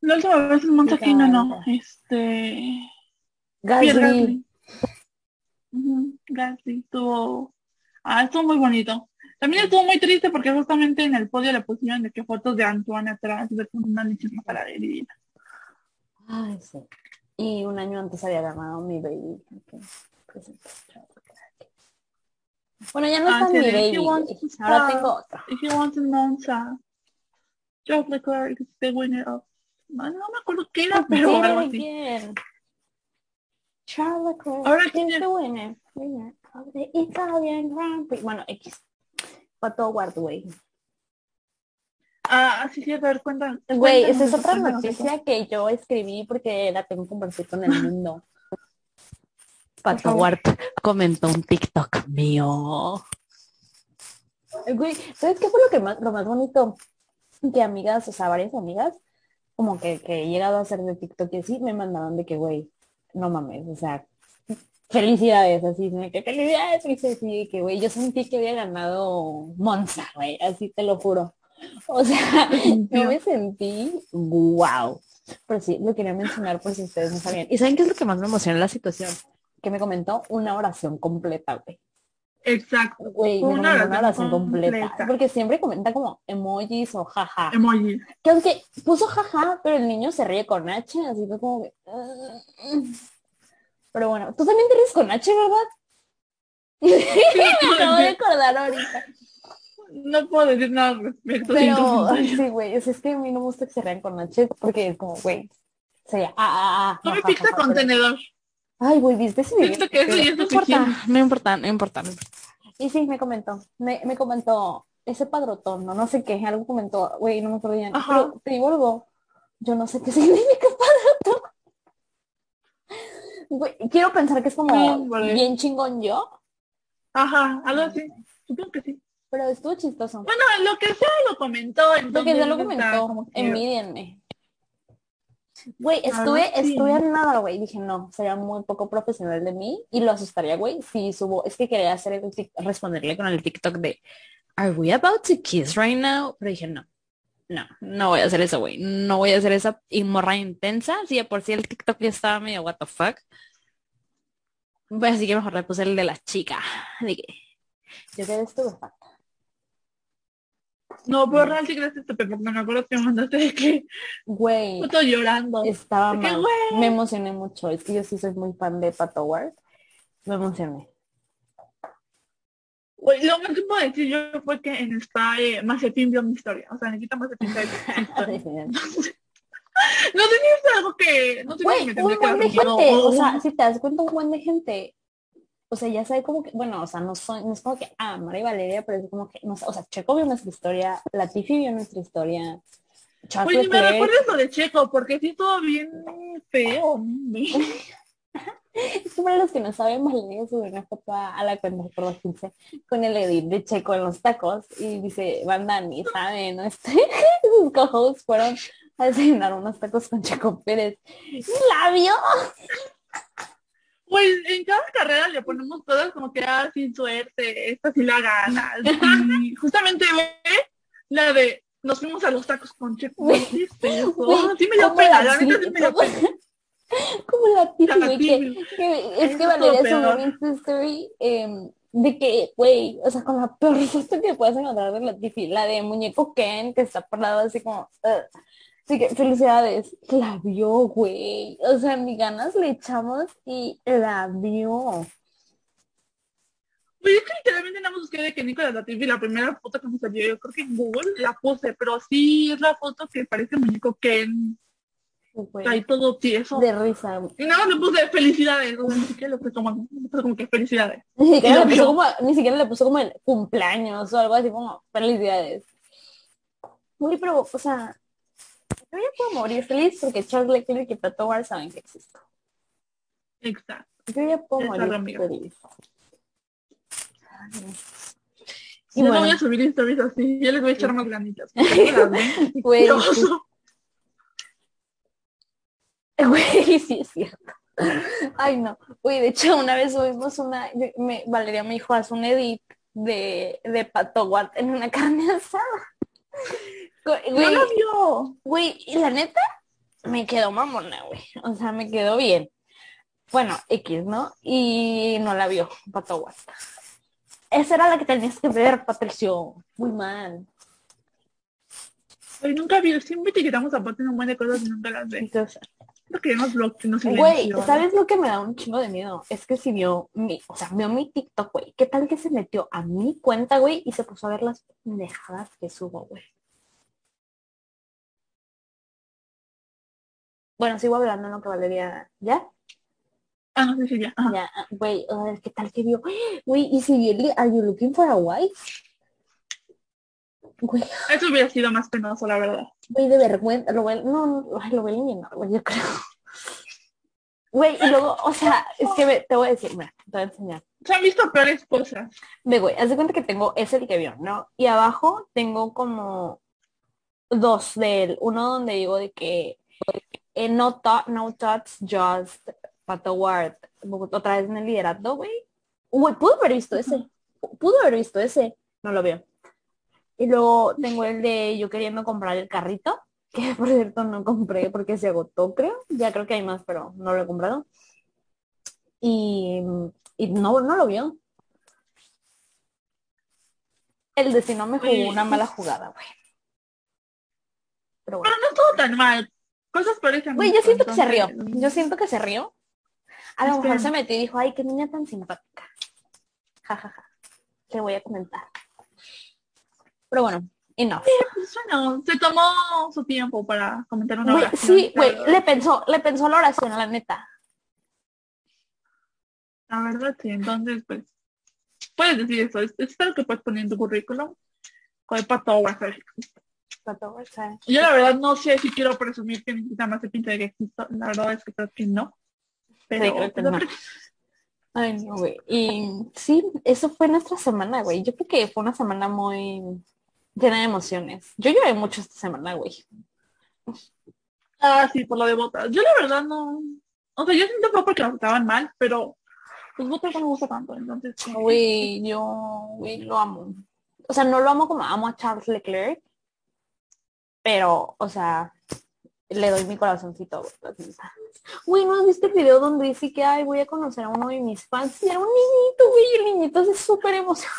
Speaker 4: La última vez en Monza.
Speaker 3: Gigante.
Speaker 4: Este...
Speaker 3: Gasly.
Speaker 4: Gasly. Estuvo... Ah, estuvo muy bonito. También estuvo muy triste porque justamente en el podio le pusieron de que fotos de Antoine atrás, de una lechona para y
Speaker 3: Ay, sí. Y un año antes había ganado mi baby. Ok, presente. Bueno, ya no
Speaker 4: Ah,
Speaker 3: está
Speaker 4: sí,
Speaker 3: mi baby.
Speaker 4: To
Speaker 3: Ahora tengo otra.
Speaker 4: If you want in Monza, Leclerc is the winner of... No, me acuerdo qué era, pero algo así.
Speaker 3: again. Charles Leclerc
Speaker 4: Ahora
Speaker 3: is
Speaker 4: quién es?
Speaker 3: the winner. Winner of the Italian Grand Prix. Bueno, X. Pato Ward, güey.
Speaker 4: Ah, sí, sí, a ver, cuenta.
Speaker 3: Güey, esa es otra noticia que yo escribí porque la tengo que compartir con el <laughs> mundo. Pato. Ward comentó un TikTok mío. Güey, ¿sabes qué fue lo que más, lo más bonito? Que amigas, o sea, varias amigas, como que, que he llegado a hacer de TikTok y así, me mandaban de que, güey, no mames, o sea, felicidades, así, que felicidades, felicidades, y que, güey, yo sentí que había ganado Monza, güey, así te lo juro. O sea, <laughs> yo me sentí wow. Pero sí, lo quería mencionar por si ustedes no sabían. ¿Y saben qué es lo que más me emociona en la situación? Que me comentó una oración completa, güey.
Speaker 4: Exacto.
Speaker 3: Güey, me
Speaker 4: Una oración
Speaker 3: oración completa.
Speaker 4: completa.
Speaker 3: Porque siempre comenta como emojis o jaja.
Speaker 4: Emoji.
Speaker 3: Que aunque puso jaja, pero el niño se ríe con H, así fue como que... "Mm". Pero bueno, tú también te ríes con H, ¿verdad? <laughs> me acabo de acordar ahorita.
Speaker 4: No puedo decir nada al respecto.
Speaker 3: Pero sí, güey, es que a mí no me gusta que se rían con H porque es como, güey, sería ah, ah, ah.
Speaker 4: No me
Speaker 3: ja, ja,
Speaker 4: pizza
Speaker 3: ja,
Speaker 4: con
Speaker 3: pero-
Speaker 4: tenedor.
Speaker 3: Ay, güey, ¿viste ese video?
Speaker 4: Siento que es
Speaker 3: no importa, no importa, no importa, no importa. Y sí, me comentó, me, me comentó ese padrotón, no, no sé qué, algo comentó, güey, no me acuerdo bien. Pero te digo algo, yo no sé qué <laughs> significa padrotón. Güey, quiero pensar que es como
Speaker 4: Sí, vale.
Speaker 3: bien chingón yo,
Speaker 4: Ajá, algo así. Supongo que sí.
Speaker 3: pero estuvo chistoso.
Speaker 4: Bueno, lo que sea lo comentó.
Speaker 3: Lo que
Speaker 4: entonces
Speaker 3: ya lo comentó, envidienme. Güey, estuve,
Speaker 4: sí.
Speaker 3: estuve en nada, güey. Dije, no, sería muy poco profesional de mí y lo asustaría, güey, si subo. Es que quería hacer el tic- responderle con el TikTok de Are we about to kiss right now? Pero dije, no, no, no voy a hacer eso, güey. No voy a hacer esa morra intensa. Si de por sí el TikTok ya estaba medio what the fuck. Pues así que mejor le puse el de la chica. Que yo quedé estupefacta.
Speaker 4: No, pero real sí gracias a porque me acuerdo que me mandaste de que
Speaker 3: Güey.
Speaker 4: foto llorando.
Speaker 3: Estaba
Speaker 4: De que,
Speaker 3: mal.
Speaker 4: güey.
Speaker 3: Me emocioné mucho. Es que yo sí soy muy fan de Pato Ward. Me emocioné.
Speaker 4: Güey, lo más que puedo decir yo fue que en esta eh, Mazepin vio mi historia. O sea, Nikita Mazepin sabe mi <laughs> historia. No es algo que... No si
Speaker 3: Güey, un buen de gente. O sea, si te das cuenta, un buen de gente o sea, ya sabe como que, bueno, o sea, no, soy, no es como que, ah, Mara y Valeria, pero es como que, no o sea, Checo vio nuestra historia, Latifi vio nuestra historia. Charles
Speaker 4: Oye, me recuerdas lo de Checo, porque sí estuvo bien feo.
Speaker 3: Es <laughs> para los que no saben, Valeria subió una foto a, la cuenta por los 15 con el edit de Checo en los tacos y dice, banda, ni saben, ¿no? Este, <laughs> sus co-hosts fueron a desayunar unos tacos con Checo Pérez. ¡Y la vio!
Speaker 4: Pues en cada carrera le ponemos todas como que, ah, sin suerte, esta sí la gana. <laughs> Y justamente ve la de, nos fuimos a los tacos con Checo. ¿Qué es eso? Sí me dio
Speaker 3: ¿cómo
Speaker 4: pena,
Speaker 3: la
Speaker 4: neta
Speaker 3: sí-
Speaker 4: sí me dio
Speaker 3: cómo-
Speaker 4: pena.
Speaker 3: Como la que- es
Speaker 4: Eso
Speaker 3: que
Speaker 4: es
Speaker 3: Valeria
Speaker 4: peor.
Speaker 3: un Insta story em, de que, güey, o sea, con la peor <laughs> foto que puedes encontrar de la Tiffy, la de muñeco Ken, que está parado así como. Así que felicidades, la vio, güey, o sea, ni ganas le echamos y la vio.
Speaker 4: Pues es que literalmente nada más busqué de que Nicolás Latifi, la primera foto que me salió, yo creo que en Google la puse, pero sí es la foto que parece muñeco Ken,
Speaker 3: Güey,
Speaker 4: ahí todo tieso.
Speaker 3: de risa.
Speaker 4: Y nada más le puse felicidades, o sea, ni siquiera le puse como, como que felicidades. <laughs>
Speaker 3: Ni siquiera, le puso como, ni siquiera le puso como el cumpleaños o algo así como felicidades. Güey, pero, o sea, yo ya puedo morir feliz porque Charles Leclerc y Pato Ward saben que existo.
Speaker 4: Exacto.
Speaker 3: Yo ya puedo morir
Speaker 4: amiga.
Speaker 3: feliz. Y
Speaker 4: Yo no voy a subir historias así, yo les voy a echar más <laughs> ven. <laughs>
Speaker 3: güey, güey, sí es cierto. Ay, no. Güey, de hecho, una vez subimos una, me- Valeria me dijo, haz un edit de, de Pato en una carne asada. Güey,
Speaker 4: No la vio.
Speaker 3: Güey, y la neta, me quedó mamona, güey. O sea, me quedó bien. Bueno, X, ¿no? Y no la vio, Pato Ward. Esa era la que tenías que ver, Patricio. Muy mal.
Speaker 4: Ay, nunca vi, siempre etiquetamos a Pati en un buen de cosas y nunca las ve.
Speaker 3: Entonces,
Speaker 4: Lo que nos bloqueó, nos
Speaker 3: güey. ¿sabes lo que me da un chingo de miedo? Es que si vio mi, o sea, vio mi TikTok, güey. ¿Qué tal que se metió a mi cuenta, güey? Y se puso a ver las pendejadas que subo, güey. Bueno, sigo hablando en lo que Valeria, ¿ya?
Speaker 4: Ah, no sé si ya. Ajá.
Speaker 3: Ya, güey, a ver, ¿qué tal que vio? Güey, y si vio Are You Looking for a Wife? Güey,
Speaker 4: Eso hubiera sido más penoso, la verdad.
Speaker 3: güey, de vergüenza, lo voy, no, no, lo voy a eliminar, güey, yo creo. Güey, y luego, o sea, es que ve- te voy a decir, mira, te voy a enseñar.
Speaker 4: Se han visto peores cosas.
Speaker 3: Ve, güey, haz de cuenta que tengo, es el que vio, ¿no? Y abajo tengo como dos de él. Uno donde digo de que eh, no, thought, no thoughts, just Pato Ward. Otra vez en el liderato, güey. Güey, pudo haber visto ese. Pudo haber visto ese. No lo veo. Y luego tengo el de yo queriendo comprar el carrito, <laughs> que por cierto no compré porque se agotó, creo. Ya creo que hay más, pero no lo he comprado. Y, y no, no lo vio. El destino me jugó una mala jugada, güey. Pero bueno.
Speaker 4: Pero no estuvo tan mal. Cosas peores que han
Speaker 3: Güey, yo siento que se rió. Yo siento que se rió. A lo mejor se metió y dijo, ay, qué niña tan simpática. Ja, ja, ja. Te voy a comentar. Pero bueno, y no.
Speaker 4: pues, bueno, se tomó su tiempo para comentar una oración.
Speaker 3: sí, güey, le pensó, le pensó la oración, la neta.
Speaker 4: La verdad, sí. Entonces, pues, puedes decir eso. Es, es algo que puedes poner en tu currículum. Con el pato Wazar.
Speaker 3: Pato,
Speaker 4: Yo la verdad no sé si quiero presumir que necesita más de pinta de que existo. La verdad es que creo que no. Pero,
Speaker 3: Sí, creo que
Speaker 4: pero-
Speaker 3: no. Ay, no, güey. Y sí, eso fue nuestra semana, güey. Yo creo que fue una semana muy llena de emociones. Yo lloré mucho esta semana, güey.
Speaker 4: Ah, sí, por lo de botas. Yo la verdad no. O sea, yo siento fue porque las estaban mal, pero pues botas no me gusta tanto. Entonces.
Speaker 3: Güey, yo, güey, lo amo. O sea, no lo amo como amo a Charles Leclerc, pero, o sea, le doy mi corazoncito, güey. ¿no has visto el video donde dice que, ay, voy a conocer a uno de mis fans? Y era un niñito, güey, el niñito es súper emocionado.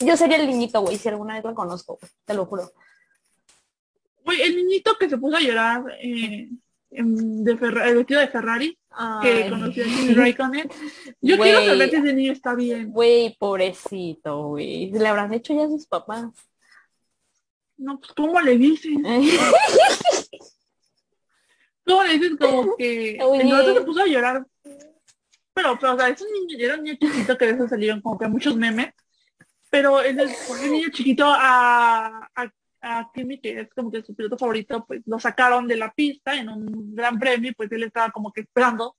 Speaker 3: Yo sería el niñito, güey, si alguna vez lo conozco, güey, te lo juro.
Speaker 4: Güey, el niñito que se puso a llorar eh, en- de Ferra- el vestido de Ferrari, que conoció a Kimi Raikkonen. Yo quiero saber si ese niño está bien.
Speaker 3: Güey, pobrecito, güey. Le habrán hecho ya a sus papás.
Speaker 4: No, pues, ¿cómo le dicen? <laughs> ¿Cómo le dices como que
Speaker 3: Oye.
Speaker 4: entonces se puso a llorar? Pero, pero, o sea, es un niño, era un niño chiquito que de eso salieron como que muchos memes. Pero el, el niño chiquito a, a, a Kimi, que es como que su piloto favorito, pues lo sacaron de la pista en un gran premio, y pues él estaba como que esperando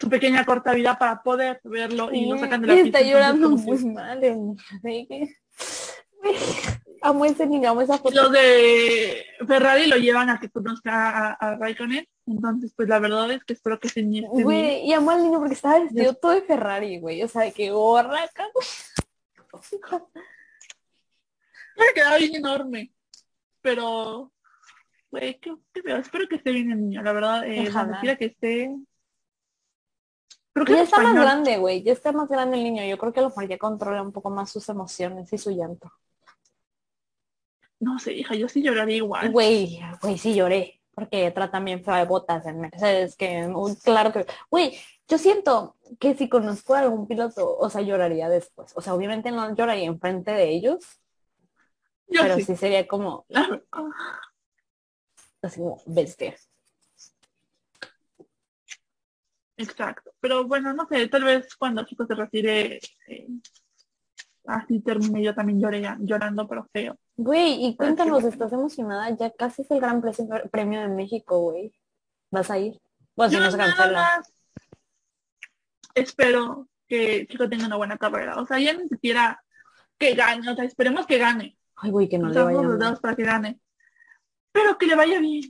Speaker 4: su pequeña corta vida para poder verlo y lo sacan de la pista.
Speaker 3: está llorando muy mal. el que- Amo ese niño, amo esa foto.
Speaker 4: Los de Ferrari lo llevan a que conozca a, a Raikkonen. Entonces, pues la verdad es que espero que se nie- se nie-
Speaker 3: Güey, y amo al niño porque estaba vestido todo de Ferrari, güey. O sea, de que gorra acá.
Speaker 4: Me quedaba bien enorme. Pero, güey, qué, qué feo. Espero que esté bien el niño, la verdad. Eh, quiera que esté. Creo que
Speaker 3: Ya
Speaker 4: es
Speaker 3: está más grande, güey. Ya está más grande el niño. Yo creo que lo ya controla un poco más sus emociones y su llanto.
Speaker 4: No sé, hija, yo sí lloraría igual.
Speaker 3: Güey, güey, sí lloré. Porque tratan bien feo de botas en Mercedes, que un- claro que, güey, yo siento que si conozco a algún piloto, o sea, lloraría después. O sea, obviamente no lloraría enfrente de ellos,
Speaker 4: yo
Speaker 3: pero
Speaker 4: sí.
Speaker 3: sí sería como,
Speaker 4: verdad.
Speaker 3: así como bestia.
Speaker 4: Exacto. Pero bueno, no sé, tal vez cuando Chico se retire, eh, así termine yo también lloré, llorando, pero feo.
Speaker 3: Güey, y cuéntanos,
Speaker 4: bueno.
Speaker 3: ¿estás emocionada? Ya casi es el Gran Pre- Premio de México, güey. ¿Vas a ir? Bueno, si no se cancela.
Speaker 4: espero que Chico tenga una buena carrera. O sea, ya ni siquiera que gane, o sea, esperemos que gane.
Speaker 3: Ay, güey, que no le
Speaker 4: Estamos
Speaker 3: vaya
Speaker 4: los
Speaker 3: mal.
Speaker 4: dedos para que gane. Pero que le vaya bien,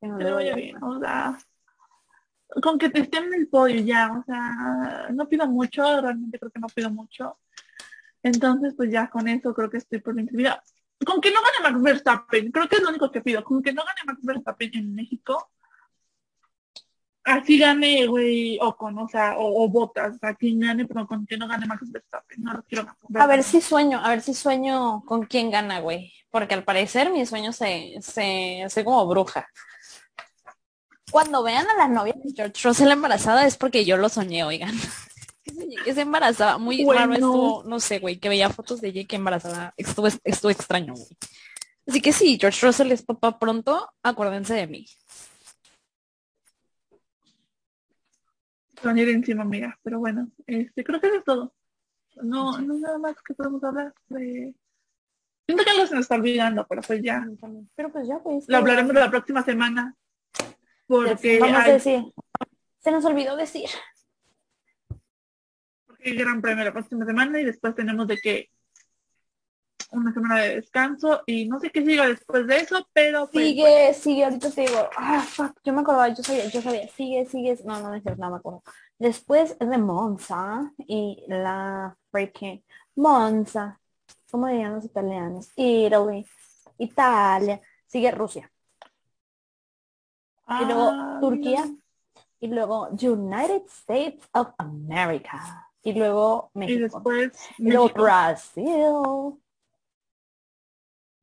Speaker 3: Que no
Speaker 4: que
Speaker 3: le
Speaker 4: le vaya
Speaker 3: vaya
Speaker 4: bien. O sea, con que te esté en el podio ya, o sea, no pido mucho, realmente creo que no pido mucho. Entonces, pues ya con eso creo que estoy por mi vida. Con que no gane Max Verstappen, creo que es lo único que pido. Con que no gane Max Verstappen en México, así gane, güey, Ocon, o sea, o, o Botas, a quien gane, pero con que no gane Max Verstappen, no lo quiero ganar.
Speaker 3: A ver si sueño, a ver si sueño con quién gana, güey. Porque al parecer mi sueño se, se, soy como bruja. Cuando vean a la novia de George Russell embarazada es porque yo lo soñé, oigan. Que se embarazaba. Muy
Speaker 4: Bueno.
Speaker 3: raro estuvo, no sé, güey, que veía fotos de ella que embarazada. Estuvo, estuvo extraño, güey. Así que sí, George Russell es papá pronto, acuérdense de mí.
Speaker 4: venir encima, amiga. Pero bueno, este, creo que eso es todo. No, no nada más que podemos hablar de... Siento que algo se nos está olvidando, pero pues ya.
Speaker 3: Pero pues ya, pues.
Speaker 4: Lo hablaremos la próxima semana. Porque
Speaker 3: Vamos a
Speaker 4: hay,
Speaker 3: decir. Se nos olvidó decir.
Speaker 4: Gran premio la próxima semana y después tenemos de que una semana de descanso y no sé qué siga después de eso, pero pues,
Speaker 3: Sigue, sigue, ahorita te digo, ah, fuck, yo me acordaba, yo sabía, yo sabía, sigue, sigue, no, no, no, cierto, no me acuerdo. Después de Monza y la freaking Monza, ¿cómo dirían los italianos? Italy, Italia, sigue Rusia, y luego
Speaker 4: ah,
Speaker 3: Turquía, y luego United States of America, y luego
Speaker 4: y
Speaker 3: México,
Speaker 4: después
Speaker 3: y luego
Speaker 4: México.
Speaker 3: Brasil.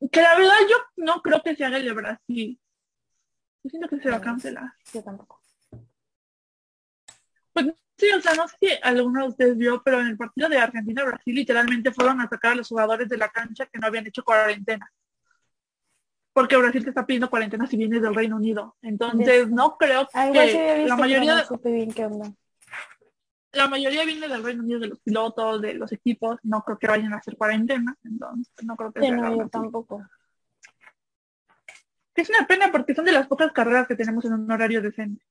Speaker 4: que la verdad yo no creo que se haga el de Brasil. Yo siento que se va a cancelar.
Speaker 3: Yo tampoco.
Speaker 4: Pues sí, o sea, no sé si alguno de ustedes vio, pero en el partido de Argentina-Brasil literalmente fueron a sacar a los jugadores de la cancha que no habían hecho cuarentena. Porque Brasil te está pidiendo cuarentena si vienes del Reino Unido. Entonces, no creo
Speaker 3: Ah,
Speaker 4: que la mayoría,
Speaker 3: no supe bien qué onda.
Speaker 4: La mayoría viene del Reino Unido, de los pilotos, de los equipos. No creo que vayan a hacer cuarentena. Entonces, no creo que
Speaker 3: Sí,
Speaker 4: se
Speaker 3: no, yo tampoco.
Speaker 4: Es una pena porque son de las pocas carreras que tenemos en un horario decente.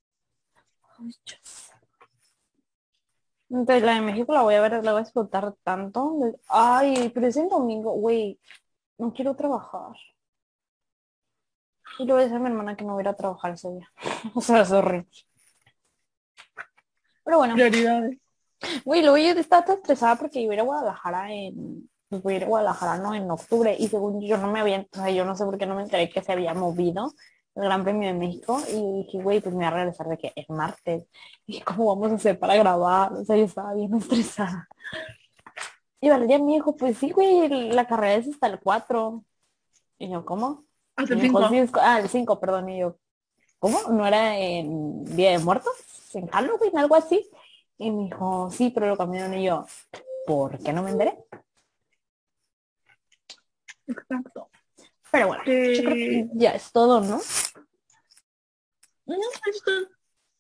Speaker 3: Entonces la de México la voy a ver, la voy a explotar tanto. Ay, pero es el domingo, güey. No quiero trabajar. Y le voy a decir a mi hermana que no voy a ir a trabajar ese día. <laughs> O sea, es horrible. Pero bueno,
Speaker 4: Prioridades.
Speaker 3: güey, luego yo estaba tan estresada porque iba a ir a Guadalajara en... pues voy a ir a Guadalajara, ¿no? En octubre. Y según yo no me había... O sea, yo no sé por qué no me enteré que se había movido el Gran Premio de México. Y dije, güey, pues me voy a regresar de que es martes. Y cómo vamos a hacer para grabar. O sea, yo estaba bien estresada. Y Valeria me dijo, pues sí, güey, la carrera es hasta el 4. Y yo, ¿cómo?
Speaker 4: Hasta el
Speaker 3: me dijo,
Speaker 4: 5.
Speaker 3: "Sí, es- ah, el 5, perdón. Y yo, ¿cómo? ¿No era en Día de Muertos? ¿En Halloween? Algo así. Y me dijo, sí, pero lo cambiaron. Y yo, ¿por qué no me enteré?
Speaker 4: Exacto.
Speaker 3: Pero bueno, yo creo
Speaker 4: Eh,
Speaker 3: que ya es todo, ¿no?
Speaker 4: No, esto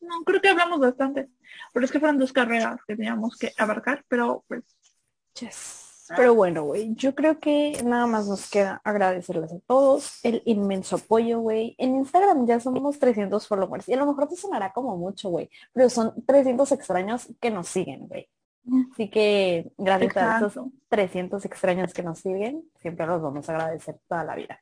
Speaker 4: No, creo que hablamos bastante. Pero es que fueron dos carreras que teníamos que abarcar, pero pues.
Speaker 3: Pero bueno, güey, yo creo que nada más nos queda agradecerles a todos el inmenso apoyo, güey. En Instagram ya somos 300 followers y a lo mejor te sonará como mucho, güey, pero son 300 extraños que nos siguen, güey. Así que gracias a esos 300 extraños que nos siguen, siempre los vamos a agradecer toda la vida.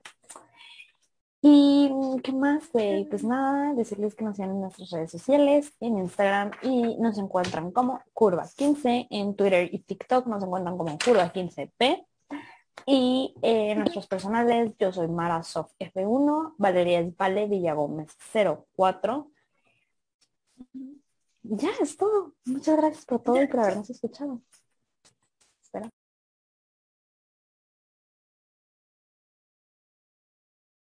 Speaker 3: Y qué más, güey, pues nada, decirles que nos sigan en nuestras redes sociales, en Instagram y nos encuentran como Curva15, en Twitter y TikTok nos encuentran como Curva15P. Y en nuestros personales, yo soy Marasoft F1, Valeria es Vale Villagómez 04. Ya es todo. Muchas gracias por todo y por habernos escuchado.